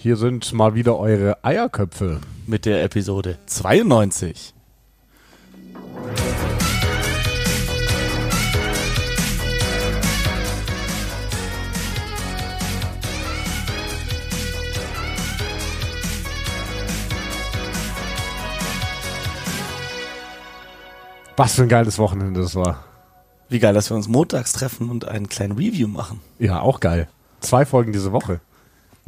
Hier sind mal wieder eure Eierköpfe. mit der Episode 92. Was für ein geiles Wochenende das war. Wie geil, dass wir uns montags treffen und einen kleinen Review machen. Ja, auch geil. Zwei Folgen diese Woche.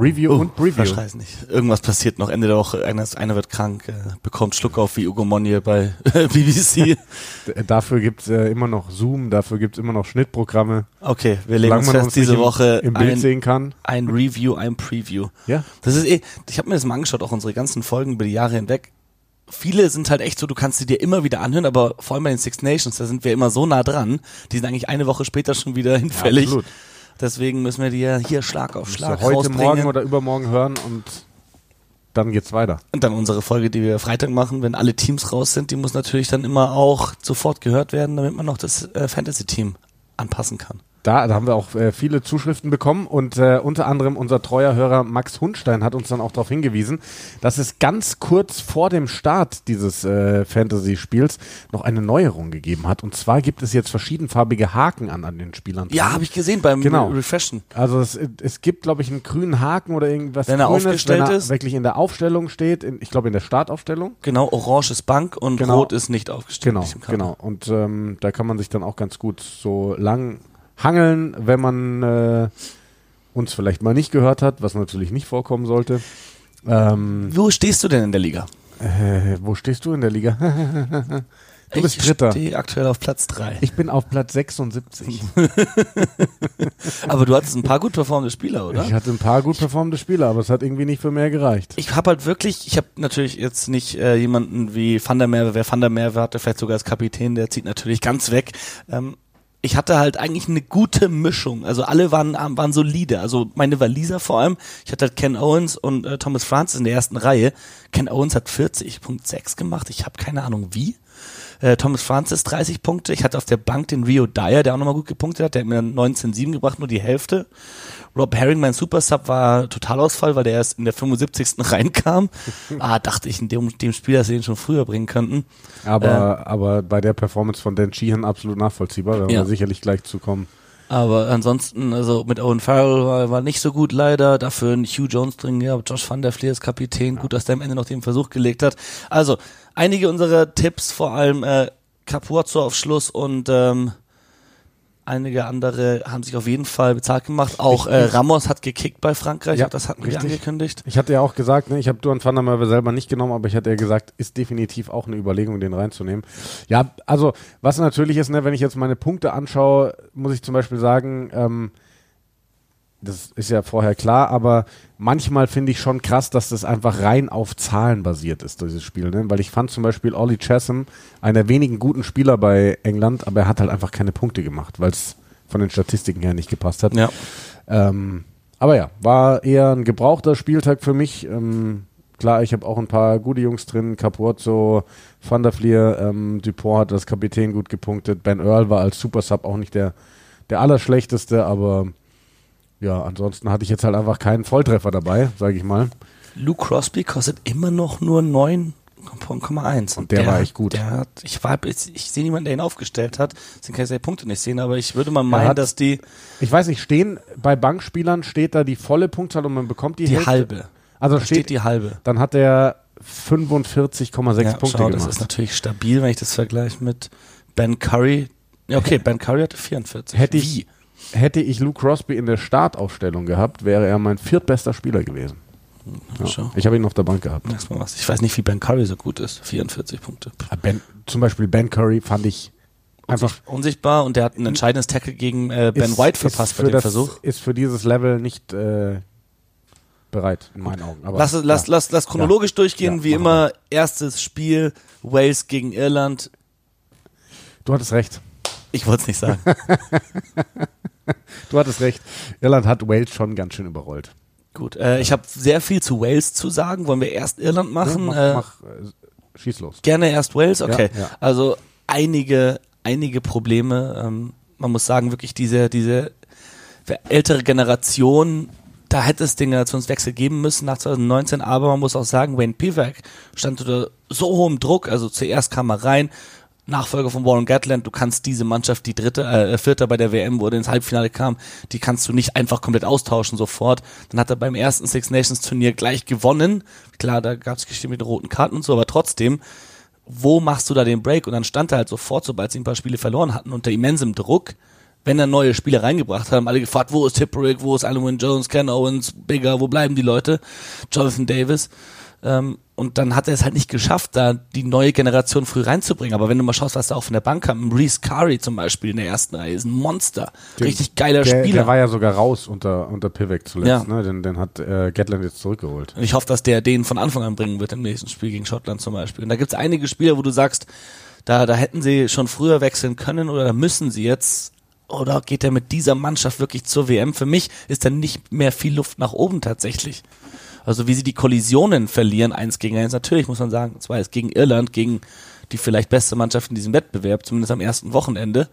Review und Preview. Verschreiß nicht. Irgendwas passiert noch Ende der Woche. Einer, einer wird krank, äh, bekommt Schluck auf wie Ugo Monje bei BBC. D- Dafür gibt's äh, immer noch Zoom, dafür gibt's immer noch Schnittprogramme. Okay, wir legen uns fest, diese nicht im, Woche im Bild ein, sehen kann. ein Review, ein Preview. Ja. Das ist eh, ich habe mir das mal angeschaut, auch unsere ganzen Folgen über die Jahre hinweg. Viele sind halt echt so, du kannst sie dir immer wieder anhören, aber vor allem bei den Six Nations, da sind wir immer so nah dran, die sind eigentlich eine Woche später schon wieder hinfällig. absolut. Deswegen müssen wir die ja hier Schlag auf Schlag heute, rausbringen. morgen oder übermorgen hören und dann geht's weiter. Und dann unsere Folge, die wir Freitag machen, wenn alle Teams raus sind, die muss natürlich dann immer auch sofort gehört werden, damit man noch das äh, Fantasy-Team anpassen kann. Da, da haben wir auch äh, viele Zuschriften bekommen und äh, unter anderem unser treuer Hörer Max Hundstein hat uns dann auch darauf hingewiesen, dass es ganz kurz vor dem Start dieses äh, Fantasy-Spiels noch eine Neuerung gegeben hat. Und zwar gibt es jetzt verschiedenfarbige Haken an, an den Spielern. Ja, habe ich gesehen beim Genau. Re Refreshen. Also es, es gibt, glaube ich, einen grünen Haken oder irgendwas Wenn er Grünes, aufgestellt wenn er ist. wirklich in der Aufstellung steht, in, ich glaube in der Startaufstellung. Genau, orange ist Bank und Genau. rot ist nicht aufgestellt. Genau, genau. Und ähm, da kann man sich dann auch ganz gut so lang hangeln, wenn man äh, uns vielleicht mal nicht gehört hat, was natürlich nicht vorkommen sollte. Ähm, Wo stehst du denn in der Liga? äh, wo stehst du in der Liga? du bist ich Dritter. stehe aktuell auf Platz 3. Ich bin auf Platz 76. Aber du hattest ein paar gut performende Spieler, oder? Ich hatte ein paar gut performende Spieler, aber es hat irgendwie nicht für mehr gereicht. ich habe halt wirklich, ich habe natürlich jetzt nicht äh, jemanden wie Van der Merwe, wer Van der Merwe hatte, vielleicht sogar als Kapitän, der zieht natürlich ganz weg. Ähm, ich hatte halt eigentlich eine gute Mischung. Also alle waren, ähm, waren solide. Also meine Waliser vor allem. Ich hatte halt Ken Owens und äh, Thomas Francis in der ersten Reihe. Ken Owens hat 40.6 gemacht. Ich habe keine Ahnung wie. Äh, Thomas Francis 30 Punkte. Ich hatte auf der Bank den Rio Dyer, der auch nochmal gut gepunktet hat. Der hat mir 19,7 gebracht, nur die Hälfte. Rob Herring, mein Super Sub, war Totalausfall, weil der erst in der 75. reinkam. ah, dachte ich in dem, dem Spiel, dass sie ihn schon früher bringen könnten. Aber, aber bei der Performance von Dan Sheehan absolut nachvollziehbar, da werden Ja. wir sicherlich gleich zu kommen. Aber ansonsten, also mit Owen Farrell war, war nicht so gut leider. Dafür ein Hugh Jones drin gehabt, Josh Van der Fleer ist Kapitän. Gut, dass der am Ende noch den Versuch gelegt hat. Also, einige unserer Tipps, vor allem äh, Capuazzo auf Schluss und ähm, einige andere haben sich auf jeden Fall bezahlt gemacht. Auch äh, Ramos hat gekickt bei Frankreich, Ja, das hatten richtig. wir angekündigt. Ich hatte ja auch gesagt, ne, ich habe Duan van der Merwe selber nicht genommen, aber ich hatte ja gesagt, ist definitiv auch eine Überlegung, den reinzunehmen. Ja, also was natürlich ist, ne, wenn ich jetzt meine Punkte anschaue, muss ich zum Beispiel sagen, ähm, das ist ja vorher klar, aber manchmal finde ich schon krass, dass das einfach rein auf Zahlen basiert ist, dieses Spiel. Ne? Weil ich fand zum Beispiel Ollie Chessam einer wenigen guten Spieler bei England, aber er hat halt einfach keine Punkte gemacht, weil es von den Statistiken her nicht gepasst hat. Ja. Ähm, aber ja, war eher ein gebrauchter Spieltag für mich. Ähm, klar, ich habe auch ein paar gute Jungs drin. Capuozzo, Van der Fleer, ähm, Dupont hat als Kapitän gut gepunktet. Ben Earl war als Super Sub auch nicht der, der allerschlechteste, aber ja, ansonsten hatte ich jetzt halt einfach keinen Volltreffer dabei, sage ich mal. Luke Crosby kostet immer noch nur 9,1. Und der war echt gut. Der hat, ich war, ich, ich sehe niemanden, der ihn aufgestellt hat. Deswegen kann ich seine Punkte nicht sehen, aber ich würde mal meinen, hat- dass die, Ich weiß nicht, stehen bei Bankspielern steht da die volle Punktzahl und man bekommt die, die Hälfte? halbe. Also steht, steht die halbe. dann hat er 45,6 Ja, Punkte schau, gemacht. das ist natürlich stabil, wenn ich das vergleiche mit Ben Curry. Ja, okay, Ben Curry hatte 44. Hätte Wie? Hätte ich Luke Crosby in der Startaufstellung gehabt, wäre er mein viertbester Spieler gewesen. Ja. Ich habe ihn auf der Bank gehabt. Ich weiß nicht, wie Ben Curry so gut ist. 44 Punkte. Ah, Ben, zum Beispiel Ben Curry fand ich einfach Unsicht- unsichtbar und der hat ein entscheidendes Tackle gegen äh, Ben ist- White verpasst bei für dem das, Versuch. Ist für dieses Level nicht äh, bereit, in meinen Augen. Aber, Lass, es- lass, ja. lass, lass chronologisch durchgehen, Ja, wie immer. Erstes Spiel, Wales gegen Irland. Du hattest recht. Ich wollte es nicht sagen. Du hattest recht. Irland hat Wales schon ganz schön überrollt. Gut, äh, ich habe sehr viel zu Wales zu sagen. Wollen wir erst Irland machen? mach, äh, mach, äh, schieß los. Gerne erst Wales, okay. Ja, ja. Also einige, einige Probleme. Ähm, man muss sagen, wirklich diese, diese ältere Generation da hätte es den Generationswechsel geben müssen nach 2019, aber man muss auch sagen, Wayne Pivak stand unter so hohem Druck, also zuerst kam er rein, Nachfolger von Warren Gatland, du kannst diese Mannschaft, die dritte, äh, vierte bei der WM, wo er ins Halbfinale kam, die kannst du nicht einfach komplett austauschen sofort. Dann hat er beim ersten Six Nations Turnier gleich gewonnen. Klar, da gab es Geschichte mit roten Karten und so, aber trotzdem, wo machst du da den Break? Und dann stand er halt sofort, sobald sie ein paar Spiele verloren hatten, unter immensem Druck. Wenn er neue Spieler reingebracht hat, haben alle gefragt, wo ist Tipperick, wo ist Alan Jones, Ken Owens, Bigger, wo bleiben die Leute? Jonathan Davis. Ähm, und dann hat er es halt nicht geschafft, da die neue Generation früh reinzubringen. Aber wenn du mal schaust, was da auch von der Bank kam, Reese Curry zum Beispiel in der ersten Reihe, ist ein Monster. Den, Richtig geiler der, Spieler. Der war ja sogar raus unter, unter Pivek zuletzt, Ja. ne? Den, den hat äh, Gatland jetzt zurückgeholt. Und ich hoffe, dass der den von Anfang an bringen wird im nächsten Spiel gegen Schottland zum Beispiel. Und da gibt es einige Spieler, wo du sagst, da, da hätten sie schon früher wechseln können oder da müssen sie jetzt. Oder geht er mit dieser Mannschaft wirklich zur WM? Für mich ist da nicht mehr viel Luft nach oben tatsächlich. Also wie sie die Kollisionen verlieren, eins gegen eins, natürlich muss man sagen, zwar jetzt gegen Irland, gegen die vielleicht beste Mannschaft in diesem Wettbewerb, zumindest am ersten Wochenende.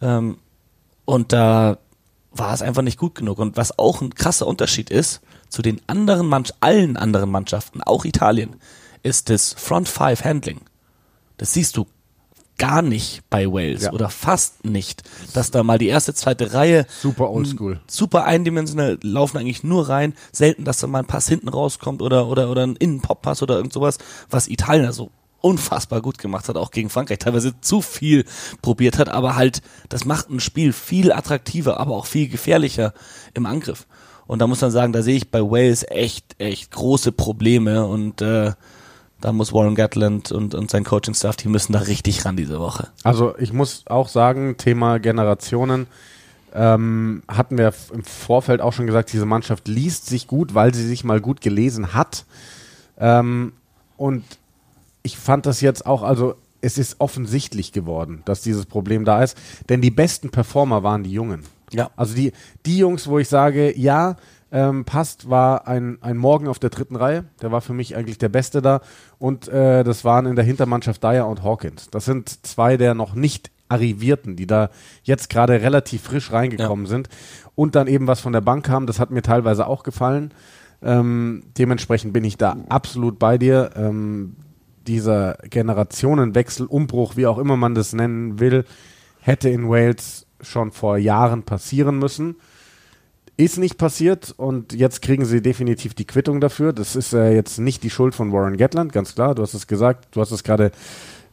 Ähm, und da war es einfach nicht gut genug. Und was auch ein krasser Unterschied ist zu den anderen Mann allen anderen Mannschaften, auch Italien, ist das Front Five Handling. Das siehst du gar nicht bei Wales Ja. oder fast nicht, dass da mal die erste, zweite Reihe Super oldschool. super eindimensional laufen eigentlich nur rein. Selten, dass da mal ein Pass hinten rauskommt oder, oder, oder ein Innenpop-Pass oder irgend sowas, was Italien also unfassbar gut gemacht hat, auch gegen Frankreich. Teilweise zu viel probiert hat, aber halt, das macht ein Spiel viel attraktiver, aber auch viel gefährlicher im Angriff. Und da muss man sagen, da sehe ich bei Wales echt, echt große Probleme und äh, da muss Warren Gatland und, und sein Coaching-Staff, die müssen da richtig ran diese Woche. Also ich muss auch sagen, Thema Generationen, ähm, hatten wir im Vorfeld auch schon gesagt, diese Mannschaft liest sich gut, weil sie sich mal gut gelesen hat. Ähm, und ich fand das jetzt auch, also es ist offensichtlich geworden, dass dieses Problem da ist, denn die besten Performer waren die Jungen. Ja. Also die, die Jungs, wo ich sage, ja, ähm, passt, war ein, ein Morgen auf der dritten Reihe. Der war für mich eigentlich der Beste da. Und äh, das waren in der Hintermannschaft Dyer und Hawkins. Das sind zwei der noch nicht Arrivierten, die da jetzt gerade relativ frisch reingekommen sind. Und dann eben was von der Bank kam, das hat mir teilweise auch gefallen. Ähm, dementsprechend bin ich da absolut bei dir. Ähm, dieser Generationenwechsel, Umbruch, wie auch immer man das nennen will, hätte in Wales schon vor Jahren passieren müssen. Ist nicht passiert und jetzt kriegen sie definitiv die Quittung dafür. Das ist äh, jetzt nicht die Schuld von Warren Gatland, ganz klar. Du hast es gesagt, du hast es gerade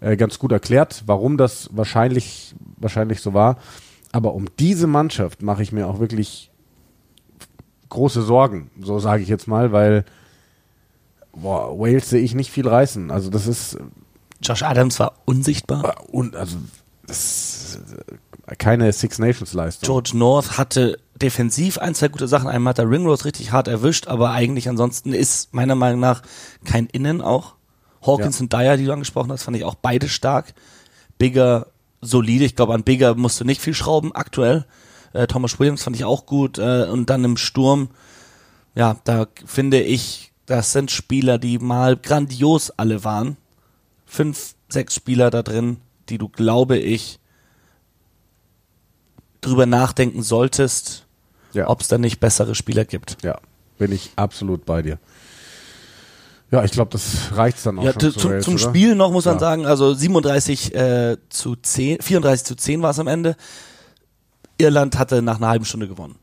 äh, ganz gut erklärt, warum das wahrscheinlich, wahrscheinlich so war. Aber um diese Mannschaft mache ich mir auch wirklich große Sorgen, so sage ich jetzt mal, weil boah, Wales sehe ich nicht viel reißen. Also das ist Josh Adams war unsichtbar. und also das ist äh, keine Six Nations Leistung. George North hatte defensiv ein, zwei gute Sachen. Einmal hat der Ringrose richtig hart erwischt, aber eigentlich ansonsten ist meiner Meinung nach kein Innen auch. Hawkins Ja. und Dyer, die du angesprochen hast, fand ich auch beide stark. Bigger solide. Ich glaube, an Bigger musst du nicht viel schrauben aktuell. Äh, Thomas Williams fand ich auch gut. Äh, und dann im Sturm, ja, da finde ich, das sind Spieler, die mal grandios alle waren. Fünf, sechs Spieler da drin, die du, glaube ich, drüber nachdenken solltest, Ja. ob es da nicht bessere Spieler gibt. Ja, bin ich absolut bei dir. Ja, ich glaube, das reicht dann auch Ja, schon zu, Wales, zum oder? Spiel noch muss man Ja. sagen, also 37 äh, zu 10, 34 zu 10 war es am Ende. Irland hatte nach einer halben Stunde gewonnen.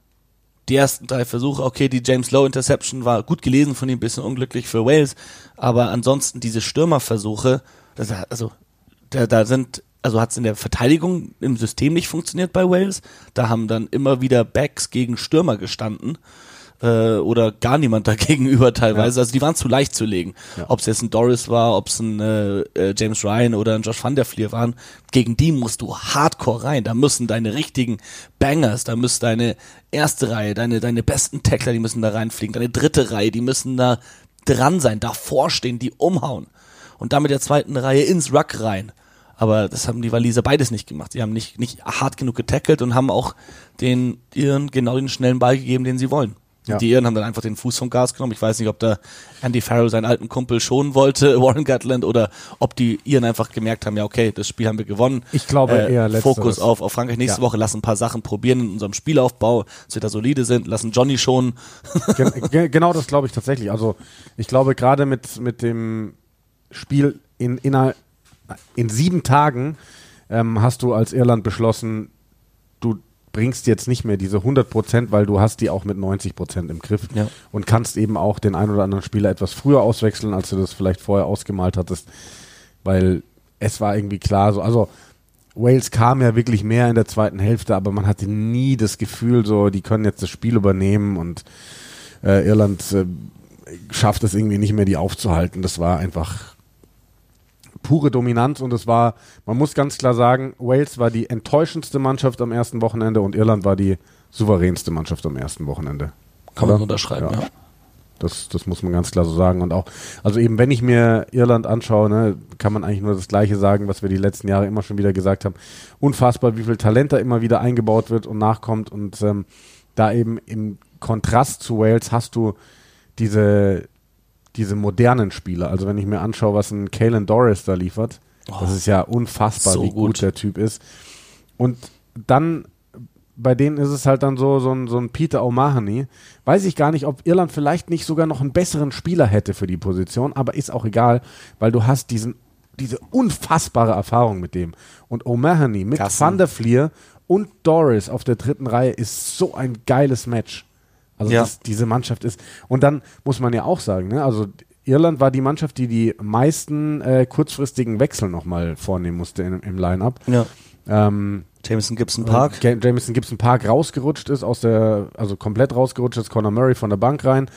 Die ersten drei Versuche, okay, die James Lowe Interception war gut gelesen von ihm, bisschen unglücklich für Wales, aber ansonsten diese Stürmerversuche, das, also da, da sind, also hat es in der Verteidigung im System nicht funktioniert bei Wales. Da haben dann immer wieder Backs gegen Stürmer gestanden äh, oder gar niemand dagegenüber teilweise. Also die waren zu leicht zu legen. Ja. Ob es jetzt ein Doris war, ob es ein äh, äh, James Ryan oder ein Josh Van der Vlier waren, gegen die musst du hardcore rein. Da müssen deine richtigen Bangers, da müsste deine erste Reihe, deine, deine besten Tackler, die müssen da reinfliegen. Deine dritte Reihe, die müssen da dran sein, davor stehen, die umhauen. Und dann mit der zweiten Reihe ins Ruck rein. Aber das haben die Waliser beides nicht gemacht. Sie haben nicht, nicht hart genug getackelt und haben auch den ihren genau den schnellen Ball gegeben, den sie wollen. Ja. Die Iren haben dann einfach den Fuß vom Gas genommen. Ich weiß nicht, ob da Andy Farrell seinen alten Kumpel schonen wollte, Warren Gatland, oder ob die Iren einfach gemerkt haben, ja okay, das Spiel haben wir gewonnen. Ich glaube äh, eher letzteres. Fokus auf, auf Frankreich nächste ja. Woche, lassen ein paar Sachen probieren in unserem Spielaufbau, dass wir da solide sind, lassen Johnny schonen. Gen genau das glaube ich tatsächlich. Also ich glaube gerade mit, mit dem Spiel in, in, in sieben Tagen ähm, hast du als Irland beschlossen, du bringst jetzt nicht mehr diese 100 Prozent, weil du hast die auch mit 90 Prozent im Griff ja. und kannst eben auch den ein oder anderen Spieler etwas früher auswechseln, als du das vielleicht vorher ausgemalt hattest, weil es war irgendwie klar, so, also Wales kam ja wirklich mehr in der zweiten Hälfte, aber man hatte nie das Gefühl, so, die können jetzt das Spiel übernehmen und äh, Irland äh, schafft es irgendwie nicht mehr, die aufzuhalten. Das war einfach pure Dominanz und es war, man muss ganz klar sagen, Wales war die enttäuschendste Mannschaft am ersten Wochenende und Irland war die souveränste Mannschaft am ersten Wochenende. Kann Oder? man unterschreiben, ja. ja. Das, das muss man ganz klar so sagen. Und auch, also eben, wenn ich mir Irland anschaue, ne, kann man eigentlich nur das Gleiche sagen, was wir die letzten Jahre immer schon wieder gesagt haben. Unfassbar, wie viel Talent da immer wieder eingebaut wird und nachkommt. Und ähm, da eben im Kontrast zu Wales hast du diese, diese modernen Spieler. Also wenn ich mir anschaue, was ein Kalen Doris da liefert, oh, das ist ja unfassbar, so wie gut. gut der Typ ist. Und dann bei denen ist es halt dann so, so ein, so ein Peter O'Mahony. Weiß ich gar nicht, ob Irland vielleicht nicht sogar noch einen besseren Spieler hätte für die Position, aber ist auch egal, weil du hast diesen, diese unfassbare Erfahrung mit dem. Und O'Mahony mit Kassen. Van der Fleer und Doris auf der dritten Reihe ist so ein geiles Match. Also ja. das, diese Mannschaft ist. Und dann muss man ja auch sagen, ne, also Irland war die Mannschaft, die die meisten äh, kurzfristigen Wechsel nochmal vornehmen musste in, im Line-Up. Ja. Ähm, Jameson Gibson Park. Jameson Gibson Park rausgerutscht ist aus der, also komplett rausgerutscht ist, Conor Murray von der Bank rein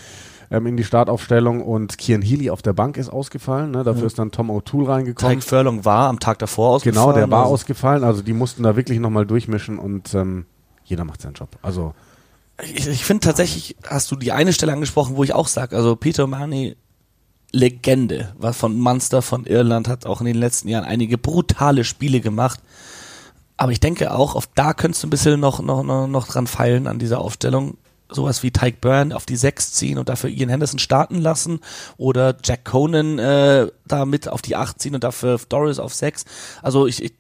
ähm, in die Startaufstellung und Kian Healy auf der Bank ist ausgefallen. Ne? Dafür mhm. ist dann Tom O'Toole reingekommen. Tyke Furlong war am Tag davor ausgefallen. Genau, der war also. ausgefallen. Also die mussten da wirklich nochmal durchmischen und ähm, jeder macht seinen Job. Also ich, ich finde tatsächlich, hast du die eine Stelle angesprochen, wo ich auch sage, also Peter Marnie, Legende, was von Munster von Irland hat auch in den letzten Jahren einige brutale Spiele gemacht. Aber ich denke auch, auf da könntest du ein bisschen noch, noch, noch, noch dran feilen an dieser Aufstellung. Sowas wie Tyke Byrne auf die 6 ziehen und dafür Ian Henderson starten lassen oder Jack Conan äh, da mit auf die 8 ziehen und dafür Doris auf 6. Also ich, ich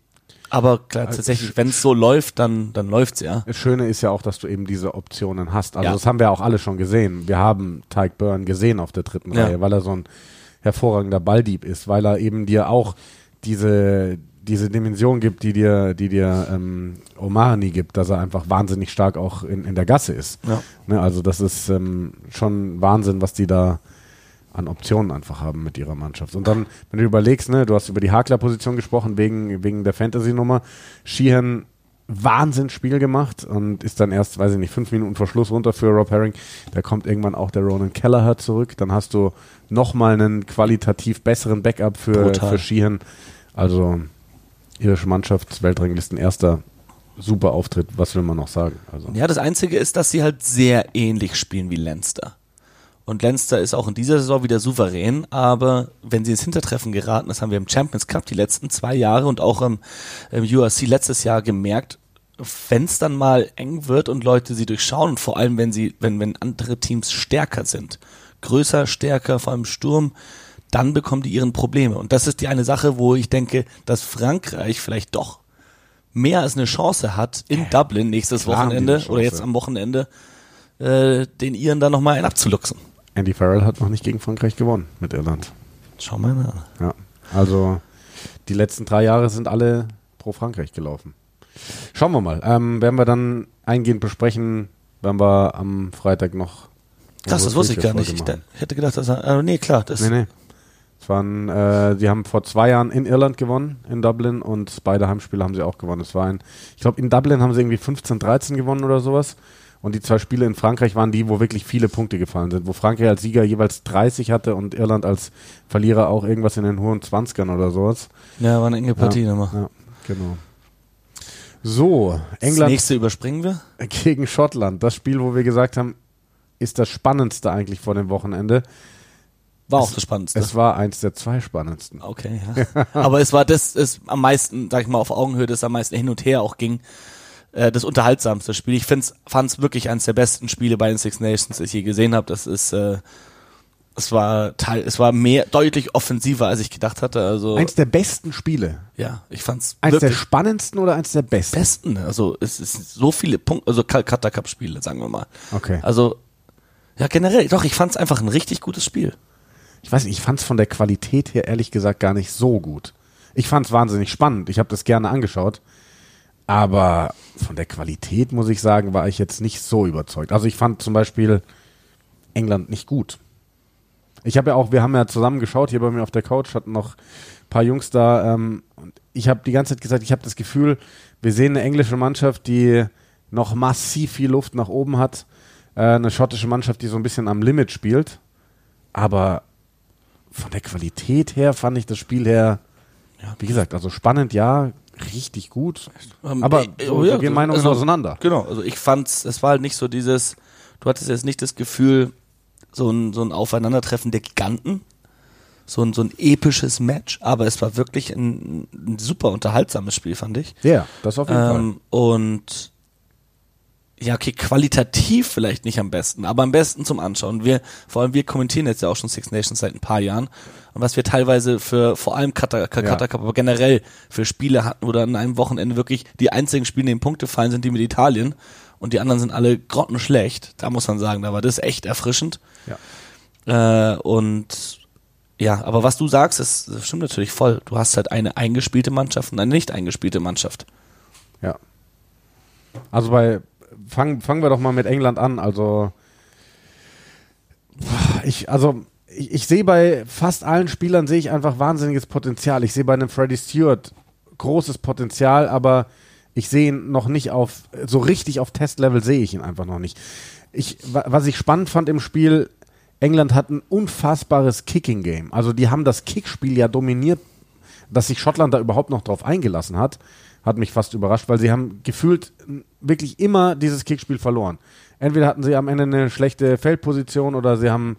aber klar, tatsächlich, wenn es so läuft, dann, dann läuft's ja. Das Schöne ist ja auch, dass du eben diese Optionen hast. Also ja. das haben wir auch alle schon gesehen. Wir haben Tyke Byrne gesehen auf der dritten ja. Reihe, weil er so ein hervorragender Balldieb ist, weil er eben dir auch diese, diese Dimension gibt, die dir, die dir ähm, Omar nie gibt, dass er einfach wahnsinnig stark auch in, in der Gasse ist. Ja. Ne, also das ist ähm, schon Wahnsinn, was die da an Optionen einfach haben mit ihrer Mannschaft. Und dann, wenn du überlegst, ne, du hast über die Hakler-Position gesprochen, wegen, wegen der Fantasy-Nummer. Sheehan Wahnsinnsspiel gemacht und ist dann erst, weiß ich nicht, fünf Minuten vor Schluss runter für Rob Herring. Da kommt irgendwann auch der Ronan Kelleher zurück. Dann hast du nochmal einen qualitativ besseren Backup für, für Sheehan. Also irische Mannschaft, Weltranglisten erster super Auftritt, was will man noch sagen? Also. Ja, das Einzige ist, dass sie halt sehr ähnlich spielen wie Leinster. Und Leinster ist auch in dieser Saison wieder souverän, aber wenn sie ins Hintertreffen geraten, das haben wir im Champions Cup die letzten zwei Jahre und auch im, im URC letztes Jahr gemerkt, wenn es dann mal eng wird und Leute sie durchschauen und vor allem wenn sie, wenn, wenn andere Teams stärker sind, größer, stärker, vor allem Sturm, dann bekommen die ihren Probleme. Und das ist die eine Sache, wo ich denke, dass Frankreich vielleicht doch mehr als eine Chance hat, in Dublin nächstes Klar Wochenende oder jetzt am Wochenende äh, den Iren dann nochmal einen abzuluxen. Andy Farrell hat noch nicht gegen Frankreich gewonnen mit Irland. Schau mal an. Ja, also die letzten drei Jahre sind alle pro Frankreich gelaufen. Schauen wir mal. Ähm, werden wir dann eingehend besprechen, wenn wir am Freitag noch. Krass, das wusste ich gar nicht. Ich hätte gedacht, dass er. Äh, nee, klar. Das nee, nee. Es waren, äh, sie haben vor zwei Jahren in Irland gewonnen, in Dublin, und beide Heimspiele haben sie auch gewonnen. Es war ein, ich glaube, in Dublin haben sie irgendwie 15-13 gewonnen oder sowas. Und die zwei Spiele in Frankreich waren die, wo wirklich viele Punkte gefallen sind, wo Frankreich als Sieger jeweils 30 hatte und Irland als Verlierer auch irgendwas in den hohen 20ern oder sowas. Ja, war eine enge Partie ja, nochmal. Ja, genau. So, England. Das nächste überspringen wir? Gegen Schottland. Das Spiel, wo wir gesagt haben, ist das spannendste eigentlich vor dem Wochenende. War es, auch das Spannendste. Es war eins der zwei spannendsten. Okay, ja. Aber es war das, es am meisten, sag ich mal, auf Augenhöhe, das am meisten hin und her auch ging. Äh, das unterhaltsamste Spiel. Ich fand es wirklich eines der besten Spiele bei den Six Nations, das ich je gesehen habe. Das ist äh, es war teil, es war mehr deutlich offensiver, als ich gedacht hatte. Also Eins der besten Spiele. ja, ich fand's Eins der spannendsten oder eins der besten? besten. Also es ist so viele Punkte, also Calcutta Cup Spiele, sagen wir mal. Okay. Also ja generell, doch ich fand's einfach ein richtig gutes Spiel. Ich weiß nicht, ich fand es von der Qualität her ehrlich gesagt gar nicht so gut. Ich fand es wahnsinnig spannend. Ich habe das gerne angeschaut. Aber von der Qualität, muss ich sagen, war ich jetzt nicht so überzeugt. Also ich fand zum Beispiel England nicht gut. Ich habe ja auch, wir haben ja zusammen geschaut hier bei mir auf der Couch, hatten noch ein paar Jungs da. Ähm, und ich habe die ganze Zeit gesagt, ich habe das Gefühl, wir sehen eine englische Mannschaft, die noch massiv viel Luft nach oben hat. Äh, eine schottische Mannschaft, die so ein bisschen am Limit spielt. Aber von der Qualität her fand ich das Spiel her, wie gesagt, also spannend, ja, richtig gut. Ähm, Aber äh, so, ja, da gehen Meinungen also, auseinander. Genau, also ich fand's, es war halt nicht so dieses, du hattest jetzt nicht das Gefühl, so ein, so ein Aufeinandertreffen der Giganten, so ein, so ein episches Match, aber es war wirklich ein, ein super unterhaltsames Spiel, fand ich. Ja, das auf jeden Fall. Ähm, und ja, okay, qualitativ vielleicht nicht am besten, aber am besten zum Anschauen. Wir, vor allem wir kommentieren jetzt ja auch schon Six Nations seit ein paar Jahren. Und was wir teilweise für vor allem Qatar, Qatar Cup, aber generell für Spiele hatten, wo dann an einem Wochenende wirklich die einzigen Spiele, die in Punkte fallen, sind die mit Italien. Und die anderen sind alle grottenschlecht. Da muss man sagen, da war das echt erfrischend. Ja. Äh, und ja, aber was du sagst, das, das stimmt natürlich voll. Du hast halt eine eingespielte Mannschaft und eine nicht eingespielte Mannschaft. Ja. Also bei fangen fangen wir doch mal mit England an. Also ich also ich, ich sehe bei fast allen Spielern sehe ich einfach wahnsinniges Potenzial. Ich sehe bei einem Freddie Stewart großes Potenzial, aber ich sehe ihn noch nicht auf so richtig auf Testlevel sehe ich ihn einfach noch nicht. Ich wa- was ich spannend fand im Spiel England hat ein unfassbares Kicking Game. Also die haben das Kickspiel ja dominiert dass sich Schottland da überhaupt noch drauf eingelassen hat, hat mich fast überrascht, weil sie haben gefühlt wirklich immer dieses Kickspiel verloren. Entweder hatten sie am Ende eine schlechte Feldposition oder sie haben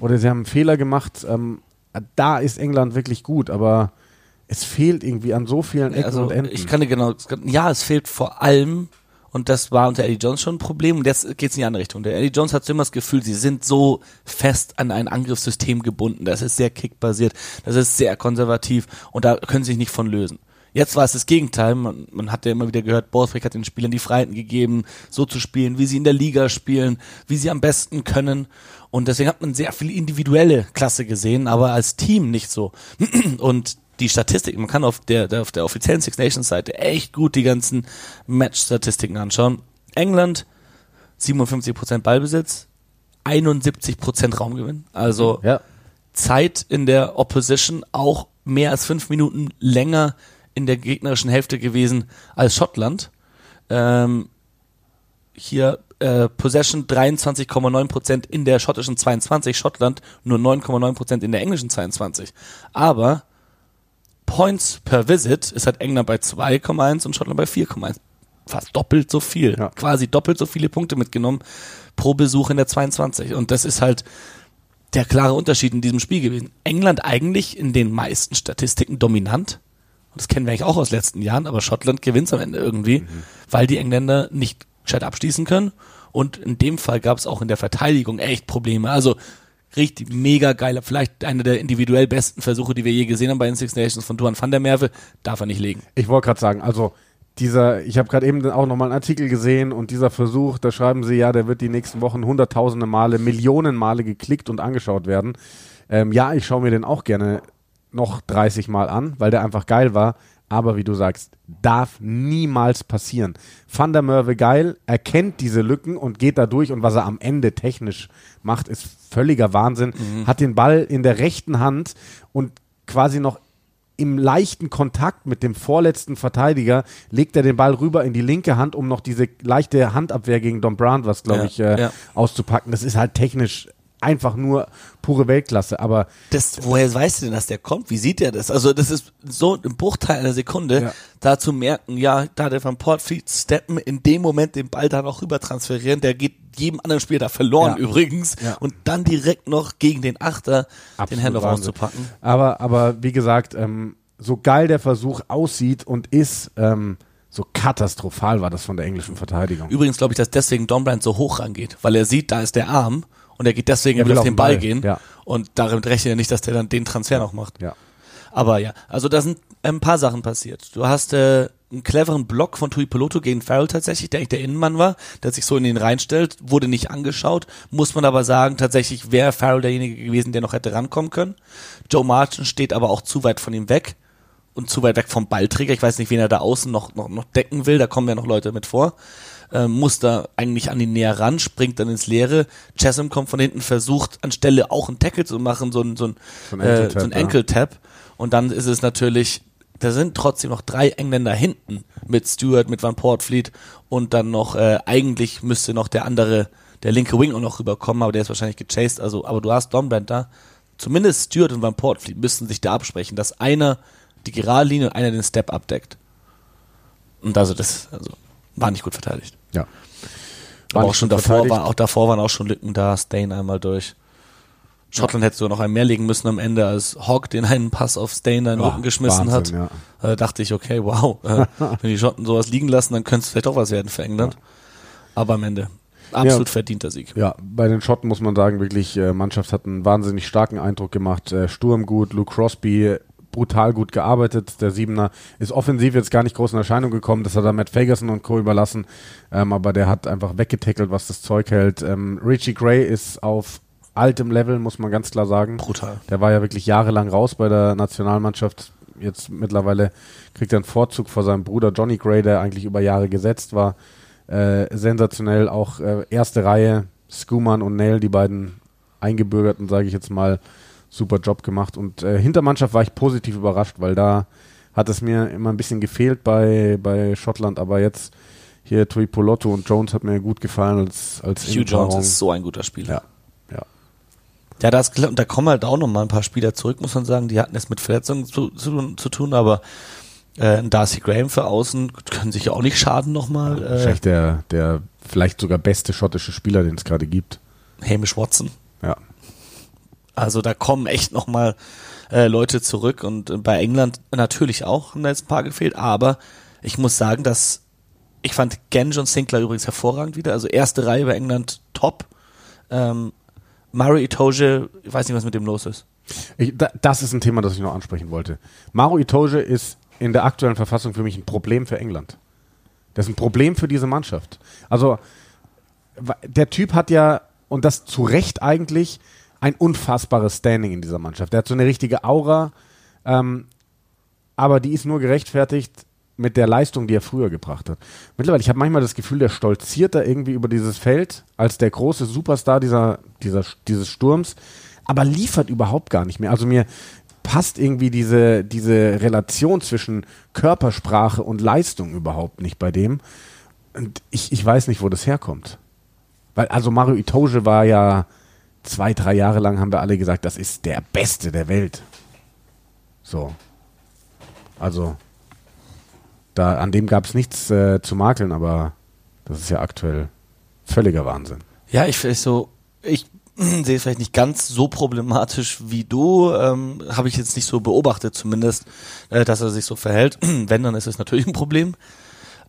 oder sie haben einen Fehler gemacht. Ähm, da ist England wirklich gut, aber es fehlt irgendwie an so vielen Ecken Also und Enden. ich kann dir genau, ja, es fehlt vor allem, und das war unter Eddie Jones schon ein Problem, und jetzt geht's in die andere Richtung. Der Eddie Jones hat so immer das Gefühl, sie sind so fest an ein Angriffssystem gebunden. Das ist sehr kickbasiert, das ist sehr konservativ und da können sie sich nicht von lösen. Jetzt war es das Gegenteil. Man, man hat ja immer wieder gehört, Borthwick hat den Spielern die Freiheiten gegeben, so zu spielen, wie sie in der Liga spielen, wie sie am besten können. Und deswegen hat man sehr viel individuelle Klasse gesehen, aber als Team nicht so. Und die Statistik, man kann auf der, der, auf der offiziellen Six Nations Seite echt gut die ganzen Match-Statistiken anschauen. England 57% Ballbesitz, 71% Raumgewinn. Also ja, Zeit in der Opposition auch mehr als fünf Minuten länger in der gegnerischen Hälfte gewesen als Schottland. Ähm, hier äh, Possession 23,9% in der schottischen 22, Schottland nur 9,9% in der englischen 22. Aber Points per Visit ist halt England bei 2,1 und Schottland bei 4,1. Fast doppelt so viel. Ja. Quasi doppelt so viele Punkte mitgenommen pro Besuch in der 22. Und das ist halt der klare Unterschied in diesem Spiel gewesen. England eigentlich in den meisten Statistiken dominant. Und das kennen wir eigentlich auch aus letzten Jahren, aber Schottland gewinnt am Ende irgendwie, weil die Engländer nicht gescheit abschließen können. Und in dem Fall gab es auch in der Verteidigung echt Probleme. Also richtig mega geiler, vielleicht einer der individuell besten Versuche, die wir je gesehen haben bei den Six Nations von Duan van der Merwe, darf er nicht legen. ich wollte gerade sagen, also dieser, ich habe gerade eben auch nochmal einen Artikel gesehen und dieser Versuch, da schreiben sie ja, der wird die nächsten Wochen hunderttausende Male, Millionen Male geklickt und angeschaut werden. Ähm, ja, ich schaue mir den auch gerne noch 30 Mal an, weil der einfach geil war. Aber wie du sagst, darf niemals passieren. Van der Merwe geil, erkennt diese Lücken und geht da durch und was er am Ende technisch macht, ist völliger Wahnsinn. Hat den Ball in der rechten Hand und quasi noch im leichten Kontakt mit dem vorletzten Verteidiger legt er den Ball rüber in die linke Hand, um noch diese leichte Handabwehr gegen Don Brown, was glaube Ja, ich, äh, ja. auszupacken. Das ist halt technisch einfach nur pure Weltklasse. Aber Das, woher weißt du denn, dass der kommt? Wie sieht der das? Also, das ist so ein Bruchteil einer Sekunde, Ja. da zu merken, ja, da der Van Portfleet steppen, in dem Moment den Ball da noch rüber transferieren, der geht jedem anderen Spieler da verloren Ja. übrigens. Ja. Und dann direkt noch gegen den Achter den Absolut Handoff Wahnsinn. auszupacken. Aber, aber wie gesagt, ähm, so geil der Versuch aussieht und ist, ähm, So katastrophal war das von der englischen Verteidigung. Übrigens glaube ich, dass deswegen Dombrand so hoch rangeht, weil er sieht, da ist der Arm und er geht deswegen Er will auf den den Ball, Ball, gehen ja. und damit rechnet er nicht, dass der dann den Transfer noch macht. Ja. Aber ja, also da sind ein paar Sachen passiert. Du hast äh, einen cleveren Block von Tui Peloto gegen Farrell tatsächlich, der eigentlich der Innenmann war, der sich so in den reinstellt, wurde nicht angeschaut, muss man aber sagen, tatsächlich wäre Farrell derjenige gewesen, der noch hätte rankommen können. Joe Martin steht aber auch zu weit von ihm weg und zu weit weg vom Ballträger. Ich weiß nicht, wen er da außen noch, noch, noch decken will, da kommen ja noch Leute mit vor. Ähm, muss da eigentlich an ihn näher ran, springt dann ins Leere. Chasm kommt von hinten, versucht anstelle auch einen Tackle zu machen, so ein, so ein, So ein äh, Ankle-Tap, so ein ja. Ankle-Tap. Und dann ist es natürlich, da sind trotzdem noch drei Engländer hinten mit Stewart, mit Van Portfleet und dann noch, äh, eigentlich müsste noch der andere, der linke Wing auch noch rüberkommen, aber der ist wahrscheinlich gechased. Also, aber du hast Dombrand da. Zumindest Stewart und Van Portfleet müssten sich da absprechen, dass einer die gerade Linie und einer den Step abdeckt. Und also das, also, war nicht gut verteidigt. Ja. Aber auch schon davor, war, auch davor waren auch schon Lücken da, Stain einmal durch. Schottland hätte sogar noch einen mehr legen müssen am Ende, als Hogg den einen Pass auf Stain in den Ja, Rücken geschmissen Wahnsinn, hat. ja. Da dachte ich, okay, wow, äh, wenn die Schotten sowas liegen lassen, dann könnte es vielleicht auch was werden für England. Aber am Ende absolut Ja. verdienter Sieg. Ja, bei den Schotten muss man sagen, wirklich, äh, Mannschaft hat einen wahnsinnig starken Eindruck gemacht. Äh, Sturm gut, Luke Crosby brutal gut gearbeitet. Der Siebener ist offensiv jetzt gar nicht groß in Erscheinung gekommen. Das hat er Matt Ferguson und Co. überlassen. Ähm, aber der hat einfach weggetackelt, was das Zeug hält. Ähm, Richie Gray ist auf altem Level, muss man ganz klar sagen. Brutal. Der war ja wirklich jahrelang raus bei der Nationalmannschaft. Jetzt mittlerweile kriegt er einen Vorzug vor seinem Bruder Johnny Gray, der eigentlich über Jahre gesetzt war. Äh, sensationell auch äh, erste Reihe, Skuman und Nail, die beiden Eingebürgerten, sage ich jetzt mal, super Job gemacht. Und äh, Hintermannschaft war ich positiv überrascht, weil da hat es mir immer ein bisschen gefehlt bei, bei Schottland, aber jetzt hier Tui Polotto und Jones hat mir gut gefallen als, als Hugh Jones ist so ein guter Spieler. Ja, ja. Ja, das, und da kommen halt auch noch mal ein paar Spieler zurück, muss man sagen. Die hatten es mit Verletzungen zu, zu, zu tun, aber äh, ein Darcy Graham für außen können sich ja auch nicht schaden nochmal. Äh, Wahrscheinlich der, der vielleicht sogar beste schottische Spieler, den es gerade gibt. Hamish Watson. Ja. Also da kommen echt nochmal äh, Leute zurück und äh, bei England natürlich auch haben da jetzt ein paar gefehlt, aber ich muss sagen, dass ich fand Genge und Sinclair übrigens hervorragend wieder, also erste Reihe bei England top. Ähm, Murray Itoje, ich weiß nicht, was mit dem los ist. Ich, da, das ist ein Thema, das ich noch ansprechen wollte. Maru Itoje ist in der aktuellen Verfassung für mich ein Problem für England. Das ist ein Problem für diese Mannschaft. Also der Typ hat ja, und das zu Recht eigentlich, ein unfassbares Standing in dieser Mannschaft. Der hat so eine richtige Aura, ähm, aber die ist nur gerechtfertigt mit der Leistung, die er früher gebracht hat. Mittlerweile, ich habe manchmal das Gefühl, der stolziert da irgendwie über dieses Feld als der große Superstar dieser, dieser, dieses Sturms, aber liefert überhaupt gar nicht mehr. Also mir passt irgendwie diese, diese Relation zwischen Körpersprache und Leistung überhaupt nicht bei dem. Und ich, ich weiß nicht, wo das herkommt. Weil, also Mario Itoje war ja zwei, drei Jahre lang, haben wir alle gesagt, das ist der Beste der Welt. So. Also, da, an dem gab es nichts äh, zu makeln, aber das ist ja aktuell völliger Wahnsinn. Ja, ich vielleicht so, ich sehe es vielleicht nicht ganz so problematisch wie du, ähm, habe ich jetzt nicht so beobachtet zumindest, äh, dass er sich so verhält. Wenn, dann ist es natürlich ein Problem.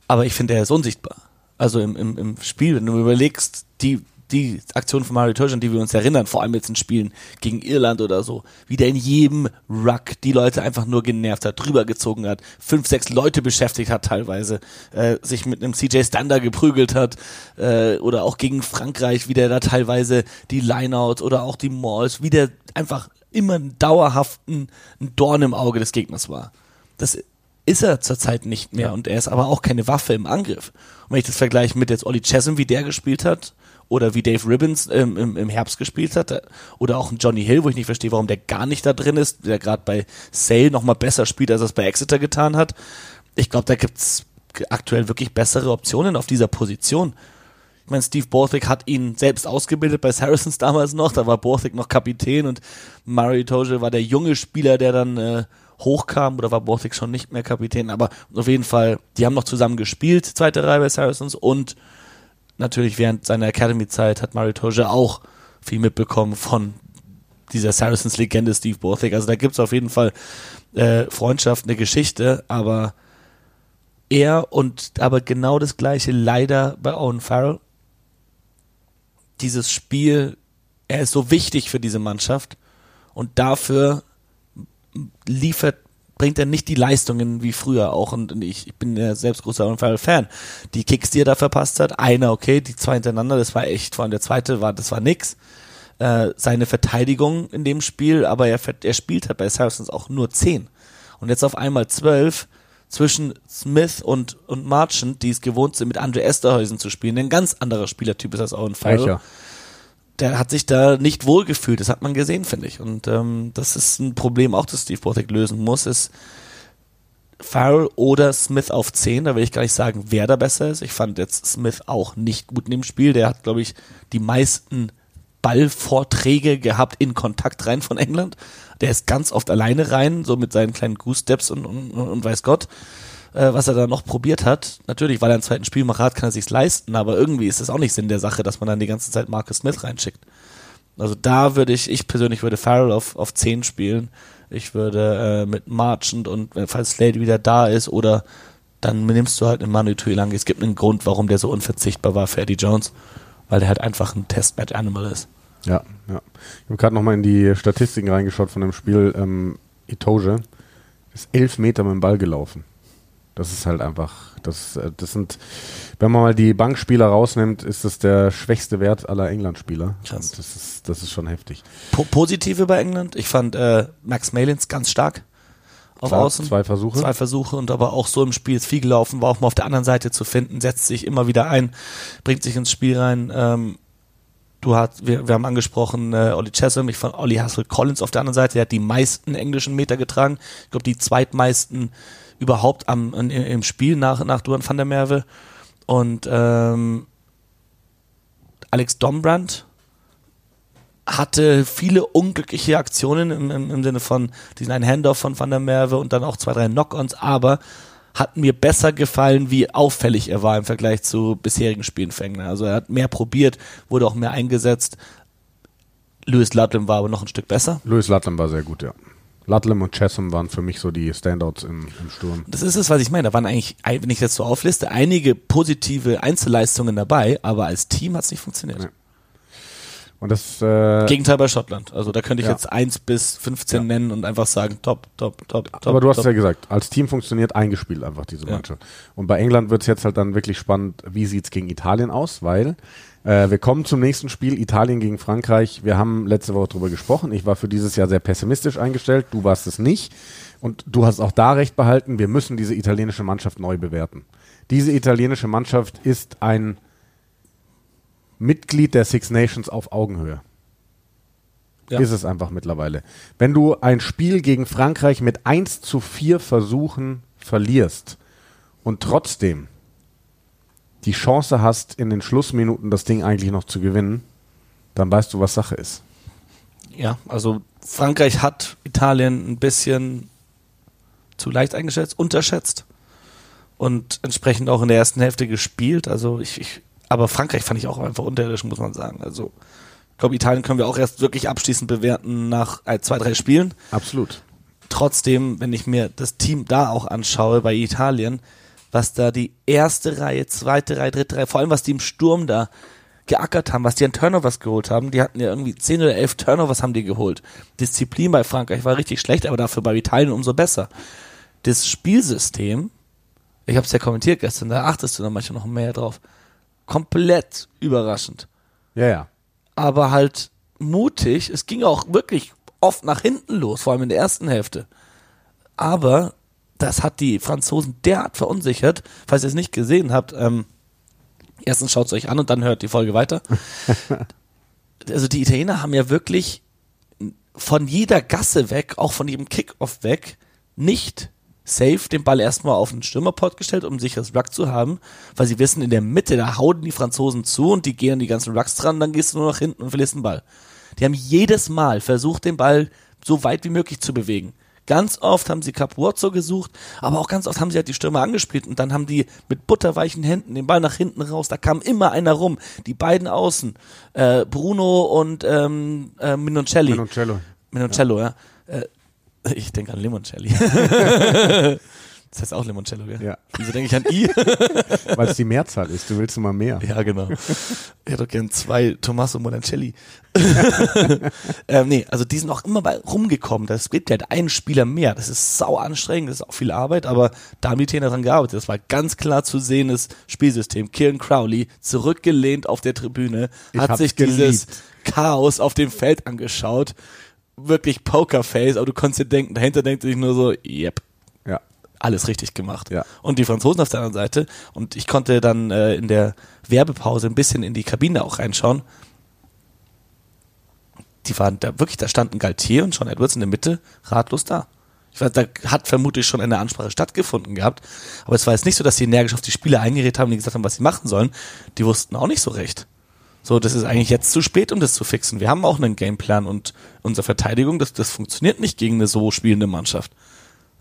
Aber ich finde, er ist unsichtbar. Also im, im, im Spiel, wenn du überlegst, die, die Aktion von Mario Turgeon, die wir uns erinnern, vor allem jetzt in Spielen gegen Irland oder so, wie der in jedem Ruck die Leute einfach nur genervt hat, drüber gezogen hat, fünf, sechs Leute beschäftigt hat teilweise, äh, sich mit einem CJ Stander geprügelt hat äh, oder auch gegen Frankreich, wie der da teilweise die Lineouts oder auch die Malls, wie der einfach immer einen dauerhaften ein Dorn im Auge des Gegners war. Das ist er zurzeit nicht mehr und er ist aber auch keine Waffe im Angriff. Und wenn ich das vergleiche mit jetzt Ollie Chesson, wie der gespielt hat, oder wie Dave Ribbons ähm, im, im Herbst gespielt hat, oder auch ein Johnny Hill, wo ich nicht verstehe, warum der gar nicht da drin ist, der gerade bei Sale noch mal besser spielt, als er es bei Exeter getan hat. Ich glaube, da gibt's aktuell wirklich bessere Optionen auf dieser Position. Ich meine, Steve Borthwick hat ihn selbst ausgebildet bei Saracens damals noch. Da war Borthwick noch Kapitän und Murray Toje war der junge Spieler, der dann äh, hochkam. Oder war Borthwick schon nicht mehr Kapitän? Aber auf jeden Fall, die haben noch zusammen gespielt, zweite Reihe bei Saracens. Und natürlich während seiner Academy-Zeit hat Murray Toje auch viel mitbekommen von dieser Saracens-Legende Steve Borthwick. Also da gibt's auf jeden Fall äh, Freundschaft, eine Geschichte. Aber er und aber genau das gleiche leider bei Owen Farrell. Dieses Spiel, er ist so wichtig für diese Mannschaft und dafür liefert bringt er nicht die Leistungen wie früher auch und ich, ich bin ja selbst großer Owen Farrell Fan. Die Kicks, die er da verpasst hat, einer okay, die zwei hintereinander, das war echt, vor allem der zweite war, das war nix. Äh, seine Verteidigung in dem Spiel, aber er, er spielt halt bei Saracens auch nur zehn und jetzt auf einmal zwölf zwischen Smith und, und Marchand, die es gewohnt sind, mit Andre Esterhäusen zu spielen, ein ganz anderer Spielertyp ist als Owen Farrell. Der hat sich da nicht wohlgefühlt, das hat man gesehen, finde ich. Und ähm, das ist ein Problem auch, das Steve Botek lösen muss, ist Farrell oder Smith auf 10, da will ich gar nicht sagen, wer da besser ist. Ich fand jetzt Smith auch nicht gut in dem Spiel. Der hat, glaube ich, die meisten Ballvorträge gehabt in Kontakt rein von England. Der ist ganz oft alleine rein, so mit seinen kleinen Goose-Steps und, und, und weiß Gott, äh, was er da noch probiert hat. Natürlich, weil er einen zweiten Spielmacher hat, kann er sich's leisten, aber irgendwie ist es auch nicht Sinn der Sache, dass man dann die ganze Zeit Marcus Smith reinschickt. Also da würde ich, ich persönlich würde Farrell auf, auf 10 spielen. Ich würde äh, mit Marchand und äh, falls Slade wieder da ist oder dann nimmst du halt einen Manu Tuilangi. Es gibt einen Grund, warum der so unverzichtbar war für Eddie Jones, weil der halt einfach ein Test-Match-Animal ist. Ja, ja. Ich habe gerade nochmal in die Statistiken reingeschaut von dem Spiel. Ähm, Itoge ist elf Meter mit dem Ball gelaufen. Das ist halt einfach, das, äh, das sind, wenn man mal die Bankspieler rausnimmt, ist das der schwächste Wert aller England-Spieler. Krass. Und Das ist, das ist schon heftig. Po Positive bei England, ich fand äh, Max Malins ganz stark auf Klar, Außen. Zwei Versuche. Zwei Versuche und aber auch so im Spiel ist viel gelaufen, war auch mal auf der anderen Seite zu finden, setzt sich immer wieder ein, bringt sich ins Spiel rein. Ähm, du hast, wir, wir haben angesprochen, äh, Ollie Chesham, ich von Ollie Hassel Collins auf der anderen Seite, der hat die meisten englischen Meter getragen. Ich glaube, die zweitmeisten überhaupt am, im Spiel nach, nach Duan van der Merwe. Und ähm, Alex Dombrand hatte viele unglückliche Aktionen im, im, im Sinne von diesen einen Handoff von Van der Merwe und dann auch zwei, drei Knock-ons, aber hat mir besser gefallen, wie auffällig er war im Vergleich zu bisherigen Spielen für England. Also er hat mehr probiert, wurde auch mehr eingesetzt. Lewis Ludlam war aber noch ein Stück besser. Louis Ludlam war sehr gut, ja. Ludlam und Chesham waren für mich so die Standouts im, im Sturm. Das ist es, was ich meine. Da waren eigentlich, wenn ich das so aufliste, einige positive Einzelleistungen dabei, aber als Team hat es nicht funktioniert. Nee. Und das, äh, Gegenteil bei Schottland. Also da könnte ich Ja. jetzt 1 bis 15 Ja. nennen und einfach sagen, top, top, top, top. aber du hast top. ja gesagt, als Team funktioniert eingespielt einfach diese Ja. Mannschaft. Und bei England wird es jetzt halt dann wirklich spannend, wie sieht's gegen Italien aus, weil äh, wir kommen zum nächsten Spiel, Italien gegen Frankreich. Wir haben letzte Woche drüber gesprochen. Ich war für dieses Jahr sehr pessimistisch eingestellt, du warst es nicht. Und du hast auch da recht behalten, wir müssen diese italienische Mannschaft neu bewerten. Diese italienische Mannschaft ist ein Mitglied der Six Nations auf Augenhöhe. Ja. Ist es einfach mittlerweile. Wenn du ein Spiel gegen Frankreich mit 1 zu 4 Versuchen verlierst und trotzdem die Chance hast, in den Schlussminuten das Ding eigentlich noch zu gewinnen, dann weißt du, was Sache ist. Ja, also Frankreich hat Italien ein bisschen zu leicht eingeschätzt, unterschätzt und entsprechend auch in der ersten Hälfte gespielt. Also ich, ich aber Frankreich fand ich auch einfach unterirdisch, muss man sagen. Also ich glaube, Italien können wir auch erst wirklich abschließend bewerten nach äh, zwei, drei Spielen. Absolut. Trotzdem, wenn ich mir das Team da auch anschaue bei Italien, was da die erste Reihe, zweite Reihe, dritte Reihe, vor allem was die im Sturm da geackert haben, was die an Turnovers geholt haben, die hatten ja irgendwie 10 oder 11 Turnovers haben die geholt. Disziplin bei Frankreich war richtig schlecht, aber dafür bei Italien umso besser. Das Spielsystem, ich habe es ja kommentiert gestern, da achtest du dann manchmal noch mehr drauf, komplett überraschend Ja, ja. aber halt mutig. Es ging auch wirklich oft nach hinten los, vor allem in der ersten Hälfte. Aber das hat die Franzosen derart verunsichert. Falls ihr es nicht gesehen habt, ähm, erstens schaut es euch an und dann hört die Folge weiter. also die Italiener haben ja wirklich von jeder Gasse weg, auch von jedem Kickoff weg, nicht safe den Ball erstmal auf den Stürmerport gestellt, um sich das Ruck zu haben, weil sie wissen, in der Mitte, da hauen die Franzosen zu und die gehen an die ganzen Rucks dran, dann gehst du nur nach hinten und verlierst den Ball. Die haben jedes Mal versucht, den Ball so weit wie möglich zu bewegen. Ganz oft haben sie Capuozzo gesucht, aber auch ganz oft haben sie halt die Stürmer angespielt und dann haben die mit butterweichen Händen den Ball nach hinten raus. Da kam immer einer rum. Die beiden Außen, äh, Bruno und ähm, äh, Minoncelli. Menoncello. Minoncello, ja. Äh, ich denke an Limoncelli. Das heißt auch Limoncello, gell? Ja. Wieso denke ich an I? Weil es die Mehrzahl ist. Du willst immer mehr. ja, genau. Ich hätte doch gern zwei Tommaso Monancelli. ähm, nee, also die sind auch immer bei rumgekommen. Das gibt halt einen Spieler mehr. Das ist sau anstrengend, das ist auch viel Arbeit, aber da haben die Trainer dran gearbeitet. Das war ganz klar zu sehendes Spielsystem. Kieran Crowley zurückgelehnt auf der Tribüne, Ich hat sich dieses geliebt. Chaos auf dem Feld angeschaut. Wirklich Pokerface, aber du konntest dir denken, dahinter denkt sich nur so, yep. Alles richtig gemacht. Ja. Und die Franzosen auf der anderen Seite. Und ich konnte dann äh, in der Werbepause ein bisschen in die Kabine auch reinschauen. Die waren da wirklich, da standen Galtier und Sean Edwards in der Mitte ratlos da. Ich weiß, da hat vermutlich schon eine Ansprache stattgefunden gehabt. Aber es war jetzt nicht so, dass sie energisch auf die Spieler eingeredet haben, die gesagt haben, was sie machen sollen. Die wussten auch nicht so recht. So, das ist eigentlich jetzt zu spät, um das zu fixen. Wir haben auch einen Gameplan und unsere Verteidigung, das, das funktioniert nicht gegen eine so spielende Mannschaft.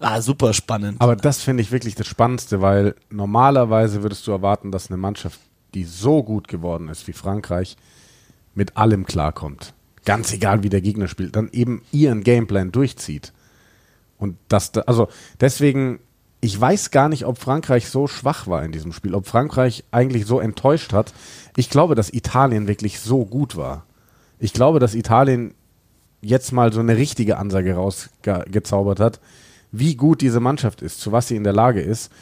Ah, super spannend. Aber das finde ich wirklich das Spannendste, weil normalerweise würdest du erwarten, dass eine Mannschaft, die so gut geworden ist wie Frankreich, mit allem klarkommt. Ganz egal, wie der Gegner spielt, dann eben ihren Gameplan durchzieht. Und das, da- also deswegen, ich weiß gar nicht, ob Frankreich so schwach war in diesem Spiel, ob Frankreich eigentlich so enttäuscht hat. Ich glaube, dass Italien wirklich so gut war. Ich glaube, dass Italien jetzt mal so eine richtige Ansage rausgezaubert hat, wie gut diese Mannschaft ist, zu was sie in der Lage ist.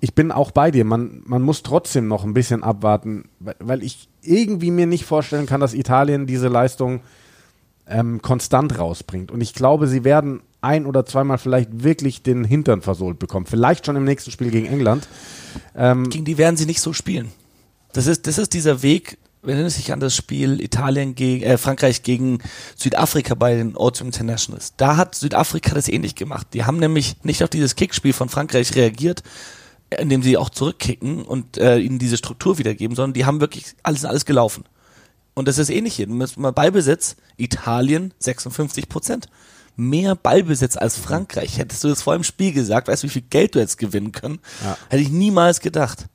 Ich bin auch bei dir. Man, man muss trotzdem noch ein bisschen abwarten, weil, ich irgendwie mir nicht vorstellen kann, dass Italien diese Leistung ähm, konstant rausbringt. Und ich glaube, sie werden ein oder zweimal vielleicht wirklich den Hintern versohlt bekommen. Vielleicht schon im nächsten Spiel gegen England. Ähm, gegen die werden sie nicht so spielen. Das ist, das ist dieser Weg, wenn erinnert sich an das Spiel Italien gegen, äh, Frankreich gegen Südafrika bei den Autumn Internationals. Da hat Südafrika das ähnlich gemacht. Die haben nämlich nicht auf dieses Kickspiel von Frankreich reagiert, indem sie auch zurückkicken und äh, ihnen diese Struktur wiedergeben, sondern die haben wirklich alles, alles gelaufen. Und das ist ähnlich hier. Mal Ballbesitz, Italien 56 Prozent. Mehr Ballbesitz als Frankreich. Hättest du das vor dem Spiel gesagt, weißt du, wie viel Geld du jetzt gewinnen können? Ja. Hätte ich niemals gedacht.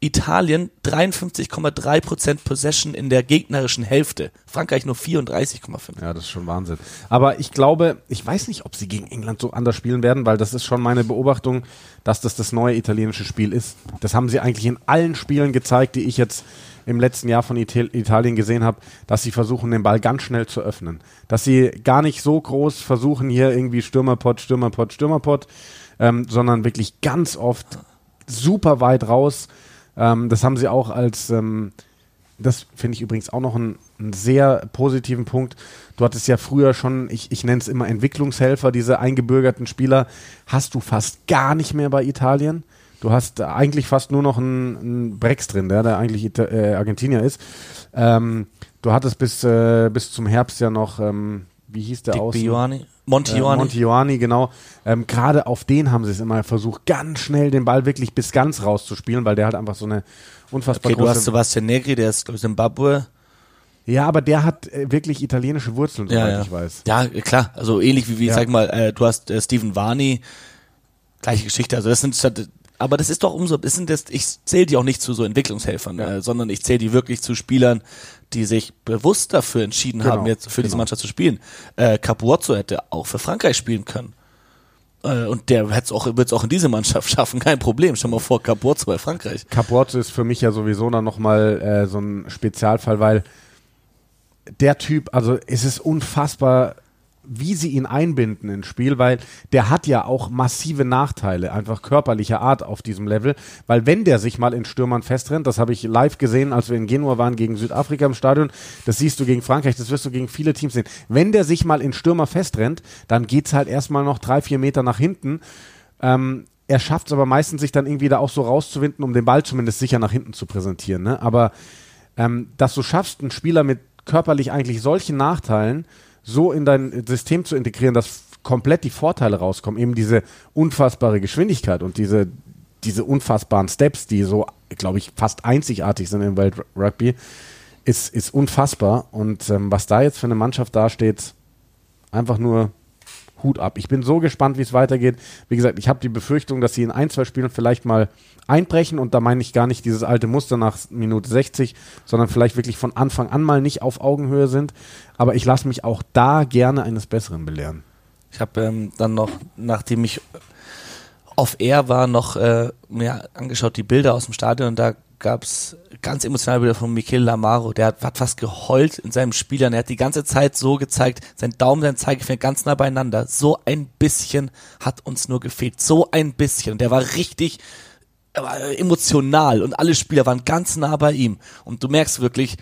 Italien 53,3 Prozent Possession in der gegnerischen Hälfte. Frankreich nur 34,5. Ja, das ist schon Wahnsinn. Aber ich glaube, ich weiß nicht, ob sie gegen England so anders spielen werden, weil das ist schon meine Beobachtung, dass das das neue italienische Spiel ist. Das haben sie eigentlich in allen Spielen gezeigt, die ich jetzt im letzten Jahr von Ital Italien gesehen habe, dass sie versuchen, den Ball ganz schnell zu öffnen. Dass sie gar nicht so groß versuchen, hier irgendwie Stürmerpott, Stürmerpott, Stürmerpott, ähm, sondern wirklich ganz oft super weit raus. Ähm, das haben sie auch als ähm, das finde ich übrigens auch noch einen, einen sehr positiven Punkt. Du hattest ja früher schon, ich, ich nenne es immer Entwicklungshelfer, diese eingebürgerten Spieler, hast du fast gar nicht mehr bei Italien. Du hast eigentlich fast nur noch einen, einen Brex drin, der, der eigentlich Ita äh, Argentinier ist. Ähm, du hattest bis, äh, bis zum Herbst ja noch, ähm, wie hieß der Dick aus? Bioani. Monti Äh, Ioani. Montijoani, genau. Ähm, Gerade auf den haben sie es immer versucht, ganz schnell den Ball wirklich bis ganz rauszuspielen, weil der halt einfach so eine unfassbar Okay, du hast große Sebastian Negri, der ist, glaube ich, Zimbabwe. Ja, aber der hat äh, wirklich italienische Wurzeln, soweit Ja, ja. ich weiß. Ja, klar. Also ähnlich wie, wie Ja. sag mal, äh, du hast äh, Steven Varney. Gleiche Geschichte. Also das sind aber das ist doch umso, das sind das, ich zähle die auch nicht zu so Entwicklungshelfern, Ja. äh, sondern ich zähle die wirklich zu Spielern, die sich bewusst dafür entschieden Genau, haben, jetzt für diese genau. Mannschaft zu spielen. Äh, Capuozzo hätte auch für Frankreich spielen können. Äh, und der hätte es auch, wird es auch in diese Mannschaft schaffen, kein Problem. Stell mal vor, Capuozzo bei Frankreich. Caporto ist für mich ja sowieso dann nochmal äh, so ein Spezialfall, weil der Typ, also es ist unfassbar, wie sie ihn einbinden ins Spiel, weil der hat ja auch massive Nachteile, einfach körperlicher Art auf diesem Level, weil wenn der sich mal in Stürmern festrennt, das habe ich live gesehen, als wir in Genua waren gegen Südafrika im Stadion, das siehst du gegen Frankreich, das wirst du gegen viele Teams sehen. Wenn der sich mal in Stürmer festrennt, dann geht's halt erstmal noch drei, vier Meter nach hinten. Ähm, er schafft es aber meistens, sich dann irgendwie da auch so rauszuwinden, um den Ball zumindest sicher nach hinten zu präsentieren. Ne? Aber ähm, dass du schaffst, einen Spieler mit körperlich eigentlich solchen Nachteilen so in dein System zu integrieren, dass komplett die Vorteile rauskommen, eben diese unfassbare Geschwindigkeit und diese, diese unfassbaren Steps, die so, glaube ich, fast einzigartig sind im Weltrugby, ist, ist unfassbar. Und ähm, was da jetzt für eine Mannschaft dasteht, einfach nur Hut ab. Ich bin so gespannt, wie es weitergeht. Wie gesagt, ich habe die Befürchtung, dass sie in ein, zwei Spielen vielleicht mal einbrechen und da meine ich gar nicht dieses alte Muster nach Minute 60, sondern vielleicht wirklich von Anfang an mal nicht auf Augenhöhe sind. Aber ich lasse mich auch da gerne eines Besseren belehren. Ich habe ähm, dann noch, nachdem ich auf Air war noch äh, mir angeschaut die Bilder aus dem Stadion und da gab es ganz emotionale Bilder von Michele Lamaro. Der hat, hat fast geheult in seinem Spiel. Er hat die ganze Zeit so gezeigt, sein Daumen, sein Zeigefinger ganz nah beieinander. So ein bisschen hat uns nur gefehlt. So ein bisschen. Und der war richtig war emotional und alle Spieler waren ganz nah bei ihm. Und du merkst wirklich,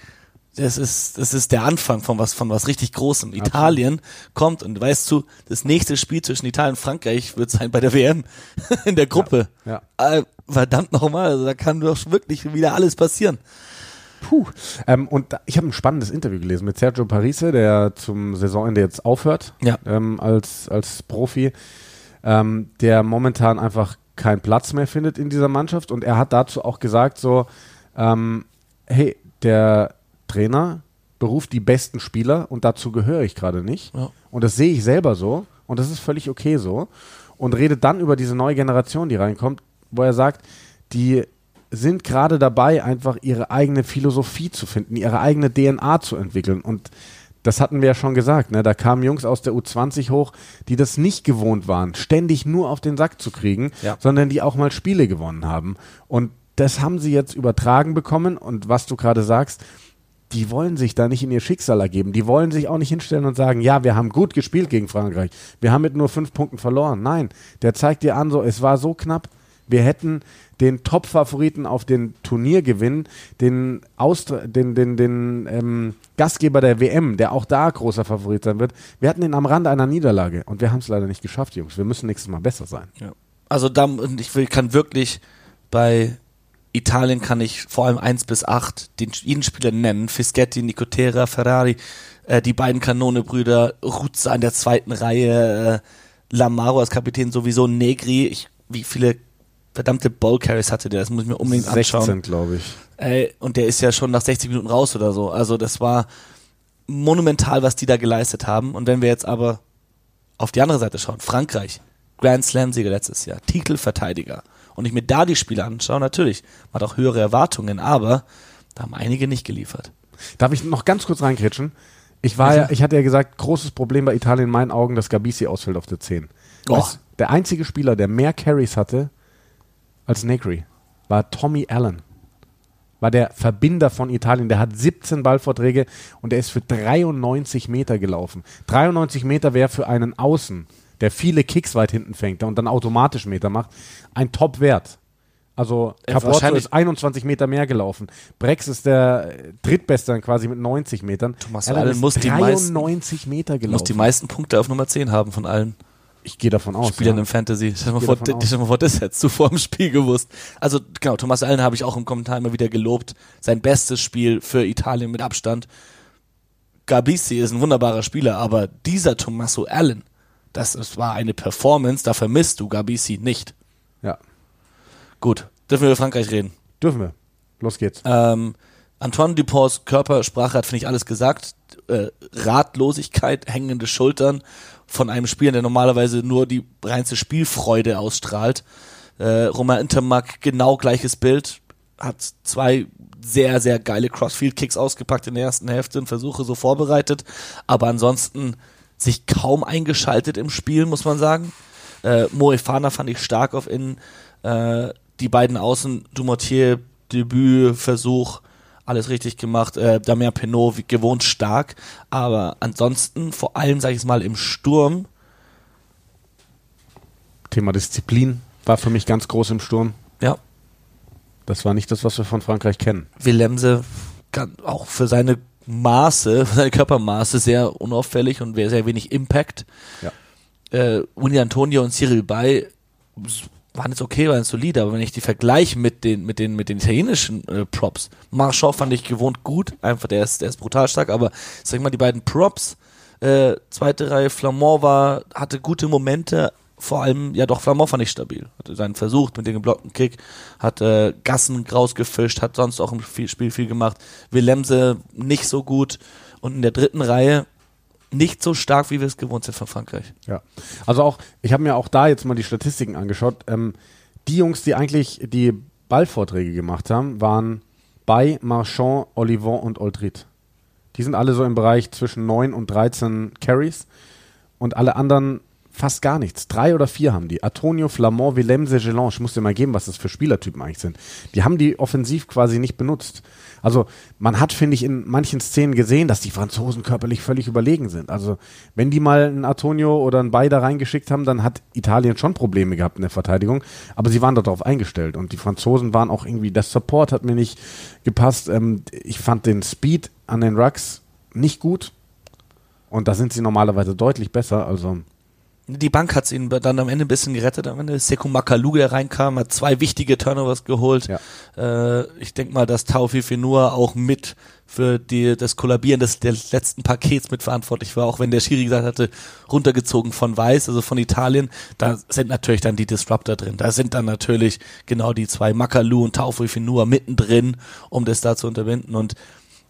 das ist, das ist der Anfang von was, von was richtig Großem. Absolut. Italien kommt und weißt du, das nächste Spiel zwischen Italien und Frankreich wird sein bei der WM in der Gruppe. Ja, ja. Äh, verdammt nochmal, also da kann doch wirklich wieder alles passieren. Puh. Ähm, und da, ich habe ein spannendes Interview gelesen mit Sergio Parise, der zum Saisonende jetzt aufhört ja. ähm, als, als Profi, ähm, der momentan einfach keinen Platz mehr findet in dieser Mannschaft. Und er hat dazu auch gesagt, so, ähm, hey, der Trainer beruft die besten Spieler und dazu gehöre ich gerade nicht. Ja. Und das sehe ich selber so und das ist völlig okay so. Und redet dann über diese neue Generation, die reinkommt, wo er sagt, die sind gerade dabei, einfach ihre eigene Philosophie zu finden, ihre eigene DNA zu entwickeln. Und das hatten wir ja schon gesagt, ne? da kamen Jungs aus der U20 hoch, die das nicht gewohnt waren, ständig nur auf den Sack zu kriegen, ja. sondern die auch mal Spiele gewonnen haben. Und das haben sie jetzt übertragen bekommen. Und was du gerade sagst, die wollen sich da nicht in ihr Schicksal ergeben. Die wollen sich auch nicht hinstellen und sagen, ja, wir haben gut gespielt gegen Frankreich. Wir haben mit nur fünf Punkten verloren. Nein, der zeigt dir an, so, es war so knapp. Wir hätten den Top-Favoriten auf den Turniergewinn, den, Austra den, den, den ähm, Gastgeber der WM, der auch da großer Favorit sein wird, wir hatten ihn am Rande einer Niederlage und wir haben es leider nicht geschafft, Jungs. Wir müssen nächstes Mal besser sein. Ja. Also da, ich kann wirklich bei Italien kann ich vor allem 1 bis 8 den jeden Spieler nennen. Fischetti, Nicotera, Ferrari, äh, die beiden Kanone-Brüder, Ruzza in der zweiten Reihe, äh, Lamaro als Kapitän sowieso, Negri. Ich, wie viele verdammte Ballcarries hatte der? Das muss ich mir unbedingt 16, anschauen. 16, glaube ich. Ey, und der ist ja schon nach 60 Minuten raus oder so. Also das war monumental, was die da geleistet haben. Und wenn wir jetzt aber auf die andere Seite schauen, Frankreich, Grand Slam-Sieger letztes Jahr, Titelverteidiger, und ich mir da die Spiele anschaue, natürlich, man hat auch höhere Erwartungen, aber da haben einige nicht geliefert. Darf ich noch ganz kurz reinkritschen? Ich war ja, ich hatte ja gesagt, großes Problem bei Italien in meinen Augen, dass Gabisi ausfällt auf der 10. Oh. der einzige Spieler, der mehr Carries hatte als Negri, war Tommy Allen. War der Verbinder von Italien. Der hat 17 Ballvorträge und der ist für 93 Meter gelaufen. 93 Meter wäre für einen Außen der viele Kicks weit hinten fängt und dann automatisch Meter macht, ein Top-Wert. Also Caporto ist 21 Meter mehr gelaufen. Brex ist der drittbeste dann quasi mit 90 Metern. Thomas Allen muss 93 die Meter gelaufen. Muss die meisten Punkte auf Nummer 10 haben von allen. Ich gehe davon aus. Spielern ja. im Fantasy. Stell dir mal, vor, mal vor, das hättest du vor dem Spiel gewusst. Also genau, Thomas Allen habe ich auch im Kommentar immer wieder gelobt. Sein bestes Spiel für Italien mit Abstand. Gabisi ist ein wunderbarer Spieler, aber dieser Tommaso Allen, das, das war eine Performance, da vermisst du Gabisi nicht. Ja. Gut, dürfen wir über Frankreich reden? Dürfen wir. Los geht's. Ähm, Antoine Duponts Körpersprache hat, finde ich, alles gesagt. Äh, Ratlosigkeit, hängende Schultern von einem Spieler, der normalerweise nur die reinste Spielfreude ausstrahlt. Äh, Romain Intermac, genau gleiches Bild. Hat zwei sehr, sehr geile Crossfield-Kicks ausgepackt in der ersten Hälfte und Versuche so vorbereitet. Aber ansonsten sich kaum eingeschaltet im Spiel, muss man sagen. Äh, Moefana fand ich stark auf Innen. Äh, die beiden Außen, Dumortier, Debüt, Versuch, alles richtig gemacht. Äh, Damien Penault, wie gewohnt stark. Aber ansonsten, vor allem, sage ich es mal, im Sturm. Thema Disziplin war für mich ganz groß im Sturm. Ja. Das war nicht das, was wir von Frankreich kennen. Willemse, auch für seine Maße, seine Körpermaße sehr unauffällig und sehr wenig Impact. Ja. Äh, Uni Antonio und Cyril Bay waren jetzt okay, waren solide, aber wenn ich die vergleiche mit den, mit den, mit den italienischen äh, Props, Marchand fand ich gewohnt gut, einfach der ist, der ist brutal stark, aber sag ich mal, die beiden Props, äh, zweite Reihe Flamand war, hatte gute Momente, vor allem, ja doch, Flamand fand ich stabil. Hat seinen versucht mit dem geblockten Kick, hat äh, Gassen rausgefischt, hat sonst auch im Spiel viel gemacht. Willemse nicht so gut und in der dritten Reihe nicht so stark, wie wir es gewohnt sind von Frankreich. Ja, also auch, ich habe mir auch da jetzt mal die Statistiken angeschaut. Ähm, die Jungs, die eigentlich die Ballvorträge gemacht haben, waren bei Marchand, Olivon und Oldrit. Die sind alle so im Bereich zwischen 9 und 13 Carries und alle anderen fast gar nichts. Drei oder vier haben die. Antonio, Flamand, Willem, Segelan. Ich muss dir mal geben, was das für Spielertypen eigentlich sind. Die haben die offensiv quasi nicht benutzt. Also man hat, finde ich, in manchen Szenen gesehen, dass die Franzosen körperlich völlig überlegen sind. Also wenn die mal einen Antonio oder einen Beider reingeschickt haben, dann hat Italien schon Probleme gehabt in der Verteidigung. Aber sie waren darauf eingestellt und die Franzosen waren auch irgendwie, das Support hat mir nicht gepasst. Ähm, ich fand den Speed an den Rucks nicht gut. Und da sind sie normalerweise deutlich besser. Also die Bank hat es ihnen dann am Ende ein bisschen gerettet. Am Ende Sekou Makalu, der reinkam, hat zwei wichtige Turnovers geholt. Ja. Äh, ich denke mal, dass Taufi Fenua auch mit für die, das Kollabieren des, des letzten Pakets mitverantwortlich war, auch wenn der Schiri gesagt hatte, runtergezogen von Weiß, also von Italien, da sind natürlich dann die Disruptor drin. Da sind dann natürlich genau die zwei Makalu und Taufi Fenua mittendrin, um das da zu unterbinden und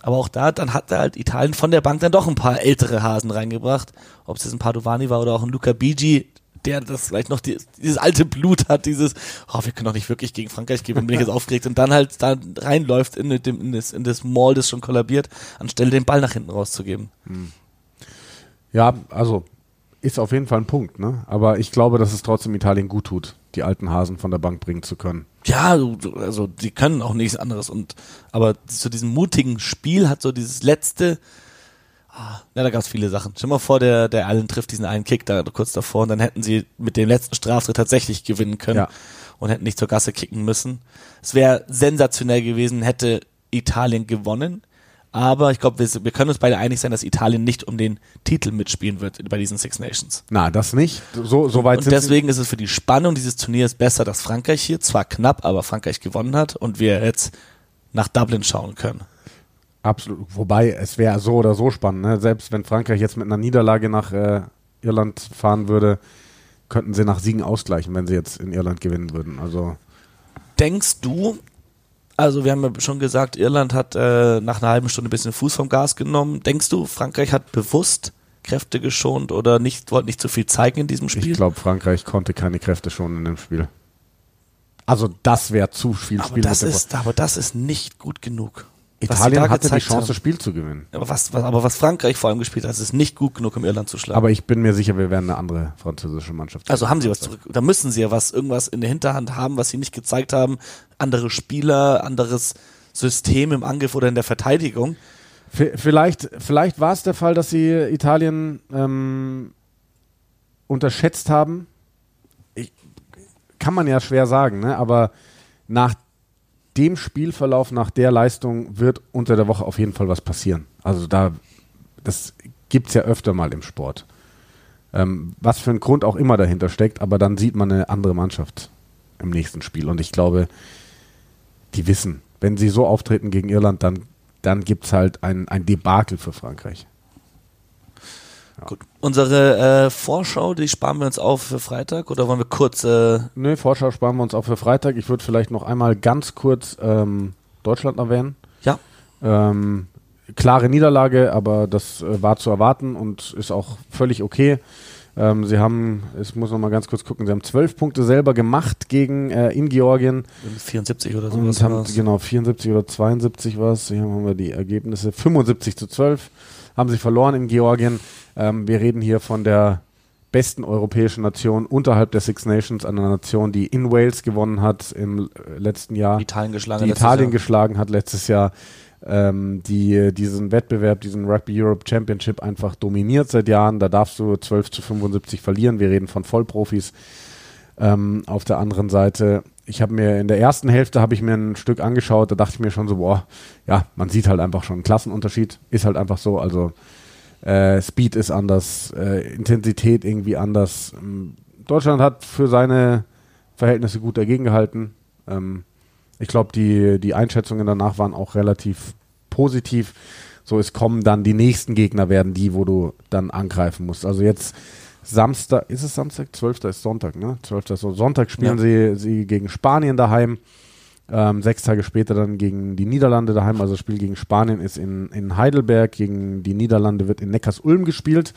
aber auch da, dann hat halt Italien von der Bank dann doch ein paar ältere Hasen reingebracht. Ob es jetzt ein Padovani war oder auch ein Luca Bigi, der das vielleicht noch die, dieses alte Blut hat, dieses, oh, wir können doch nicht wirklich gegen Frankreich gehen, bin ich jetzt aufgeregt und dann halt da reinläuft in, dem, in, das, in das Mall, das schon kollabiert, anstelle den Ball nach hinten rauszugeben. Hm. Ja, also ist auf jeden Fall ein Punkt, ne? Aber ich glaube, dass es trotzdem Italien gut tut, die alten Hasen von der Bank bringen zu können. Ja, also die können auch nichts anderes und aber zu diesem mutigen Spiel hat so dieses letzte ah, ja, da gab es viele Sachen. Stell mal vor, der, der Allen trifft diesen einen Kick da kurz davor und dann hätten sie mit dem letzten Straftritt tatsächlich gewinnen können ja. und hätten nicht zur Gasse kicken müssen. Es wäre sensationell gewesen, hätte Italien gewonnen. Aber ich glaube, wir, wir, können uns beide einig sein, dass Italien nicht um den Titel mitspielen wird bei diesen Six Nations. Na, das nicht. So, so weit und deswegen ist es für die Spannung dieses Turniers besser, dass Frankreich hier zwar knapp, aber Frankreich gewonnen hat und wir jetzt nach Dublin schauen können. Absolut. Wobei, es wäre so oder so spannend. Ne? Selbst wenn Frankreich jetzt mit einer Niederlage nach äh, Irland fahren würde, könnten sie nach Siegen ausgleichen, wenn sie jetzt in Irland gewinnen würden. Also Denkst du, also wir haben ja schon gesagt, Irland hat äh, nach einer halben Stunde ein bisschen Fuß vom Gas genommen. Denkst du, Frankreich hat bewusst Kräfte geschont oder nicht, wollte nicht zu viel zeigen in diesem Spiel? Ich glaube, Frankreich konnte keine Kräfte schonen in dem Spiel. Also das wäre zu viel aber Das ist, aber das ist nicht gut genug. Italien hatte die Chance, das Spiel zu gewinnen. Aber was, was, aber was Frankreich vor allem gespielt hat, ist nicht gut genug, um Irland zu schlagen. Aber ich bin mir sicher, wir werden eine andere französische Mannschaft. Also haben sie was zurück. Da müssen sie ja was, irgendwas in der Hinterhand haben, was sie nicht gezeigt haben. Andere Spieler, anderes System im Angriff oder in der Verteidigung. Vielleicht, vielleicht war es der Fall, dass sie Italien ähm, unterschätzt haben. Ich, kann man ja schwer sagen, ne? aber nach dem Spielverlauf, nach der Leistung wird unter der Woche auf jeden Fall was passieren. Also da, das gibt es ja öfter mal im Sport. Ähm, was für ein Grund auch immer dahinter steckt, aber dann sieht man eine andere Mannschaft im nächsten Spiel. Und ich glaube, die wissen, wenn sie so auftreten gegen Irland, dann, dann gibt es halt ein, ein Debakel für Frankreich. Ja. Gut. Unsere äh, Vorschau, die sparen wir uns auf für Freitag oder wollen wir kurz. Äh Nö, Vorschau sparen wir uns auf für Freitag. Ich würde vielleicht noch einmal ganz kurz ähm, Deutschland erwähnen. Ja. Ähm, klare Niederlage, aber das äh, war zu erwarten und ist auch völlig okay. Ähm, sie haben, ich muss noch mal ganz kurz gucken, sie haben zwölf Punkte selber gemacht gegen äh, in Georgien. 74 oder so. Und haben, genau, 74 oder 72 was. Hier haben wir die Ergebnisse. 75 zu 12 haben sie verloren in Georgien. Ähm, wir reden hier von der besten europäischen Nation unterhalb der Six Nations, einer Nation, die in Wales gewonnen hat im letzten Jahr. Italien geschlagen, die Italien Jahr. geschlagen hat letztes Jahr. Ähm, die diesen Wettbewerb, diesen Rugby Europe Championship einfach dominiert seit Jahren. Da darfst du 12 zu 75 verlieren. Wir reden von Vollprofis. Ähm, auf der anderen Seite, ich habe mir in der ersten Hälfte habe ich mir ein Stück angeschaut, da dachte ich mir schon so, boah, ja, man sieht halt einfach schon einen Klassenunterschied, ist halt einfach so, also äh, Speed ist anders, äh, Intensität irgendwie anders. Ähm, Deutschland hat für seine Verhältnisse gut dagegen gehalten. Ähm, ich glaube, die, die Einschätzungen danach waren auch relativ positiv. So, es kommen dann die nächsten Gegner, werden die, wo du dann angreifen musst. Also jetzt Samstag, ist es Samstag? 12. ist Sonntag, ne? 12. ist Sonntag spielen ja. sie, sie gegen Spanien daheim. Ähm, sechs Tage später dann gegen die Niederlande daheim. Also das Spiel gegen Spanien ist in, in Heidelberg, gegen die Niederlande wird in Neckars-Ulm gespielt.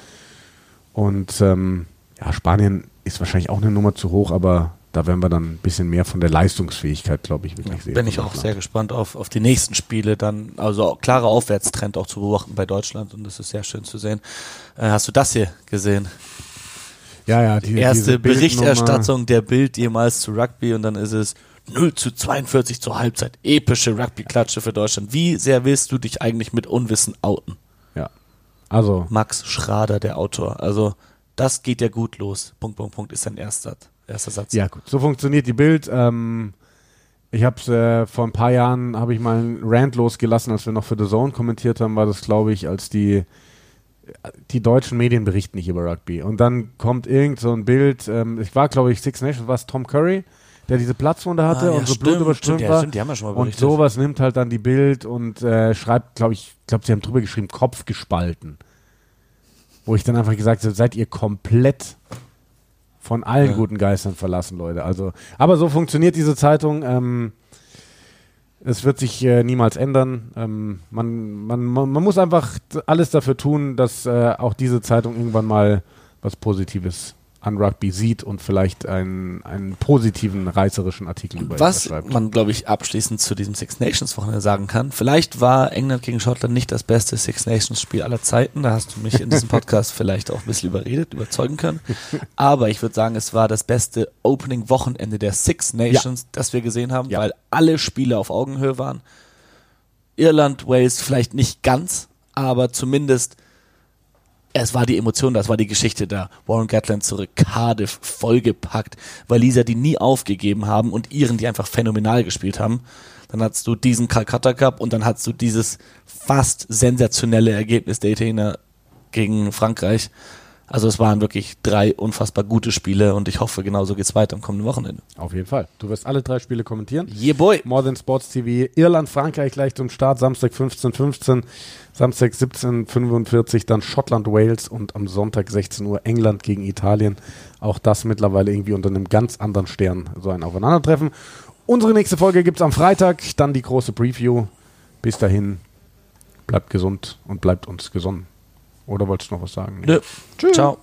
Und ähm, ja, Spanien ist wahrscheinlich auch eine Nummer zu hoch, aber da werden wir dann ein bisschen mehr von der Leistungsfähigkeit, glaube ich, wirklich ja, sehen. Bin ich auch sehr gespannt auf, auf die nächsten Spiele dann. Also klarer Aufwärtstrend auch zu beobachten bei Deutschland und das ist sehr schön zu sehen. Äh, hast du das hier gesehen? Ja, ja, die, erste. Berichterstattung der Bild jemals zu Rugby und dann ist es 0 zu 42 zur Halbzeit. Epische Rugby-Klatsche für Deutschland. Wie sehr willst du dich eigentlich mit Unwissen outen? Ja. Also, Max Schrader, der Autor. Also, das geht ja gut los. Punkt, Punkt, Punkt ist sein erster, erster Satz. ja gut, so funktioniert die Bild. Ähm, ich habe äh, vor ein paar Jahren habe ich mal einen Rant losgelassen, als wir noch für The Zone kommentiert haben, war das glaube ich, als die die deutschen Medien berichten nicht über Rugby. Und dann kommt irgend so ein Bild, ähm, ich war glaube ich Six Nations, war es Tom Curry, der diese Platzwunde hatte Ah, ja, und so stimmt, blutüberströmt stimmt, ja, war. stimmt, die haben wir schon mal und berichtet. sowas nimmt halt dann die Bild und äh, schreibt, glaube ich, glaube sie haben drüber geschrieben, Kopf gespalten. Wo ich dann einfach gesagt habe, seid ihr komplett von allen Ja. guten Geistern verlassen, Leute. Also, aber so funktioniert diese Zeitung. Ähm, es wird sich äh, niemals ändern. Ähm, man, man, man, muss einfach alles dafür tun, dass äh, auch diese Zeitung irgendwann mal was Positives an Rugby sieht und vielleicht einen, einen positiven, reißerischen Artikel über Was schreibt. man, glaube ich, abschließend zu diesem Six Nations Wochenende sagen kann. Vielleicht war England gegen Schottland nicht das beste Six Nations Spiel aller Zeiten. Da hast du mich in diesem Podcast vielleicht auch ein bisschen überredet, überzeugen können. Aber ich würde sagen, es war das beste Opening Wochenende der Six Nations, das wir gesehen haben, Ja. weil alle Spiele auf Augenhöhe waren. Irland, Wales vielleicht nicht ganz, aber zumindest es war die Emotion, das war die Geschichte da. Warren Gatland zurück, Cardiff vollgepackt, Waliser, die nie aufgegeben haben und Iren, die einfach phänomenal gespielt haben. Dann hattest du diesen Calcutta Cup und dann hattest du dieses fast sensationelle Ergebnis der Italiener gegen Frankreich. Also es waren wirklich drei unfassbar gute Spiele und ich hoffe, genauso geht's weiter am kommenden Wochenende. Auf jeden Fall. Du wirst alle drei Spiele kommentieren. Yeah, boy! More Than Sports TV, Irland, Frankreich gleich zum Start, Samstag 15.15 Samstag 17.45 dann Schottland, Wales und am Sonntag 16 Uhr England gegen Italien. Auch das mittlerweile irgendwie unter einem ganz anderen Stern, so ein Aufeinandertreffen. Unsere nächste Folge gibt es am Freitag, dann die große Preview. Bis dahin, bleibt gesund und bleibt uns gesonnen. Oder wolltest du noch was sagen? Nee. Nö. Tschüss. Ciao.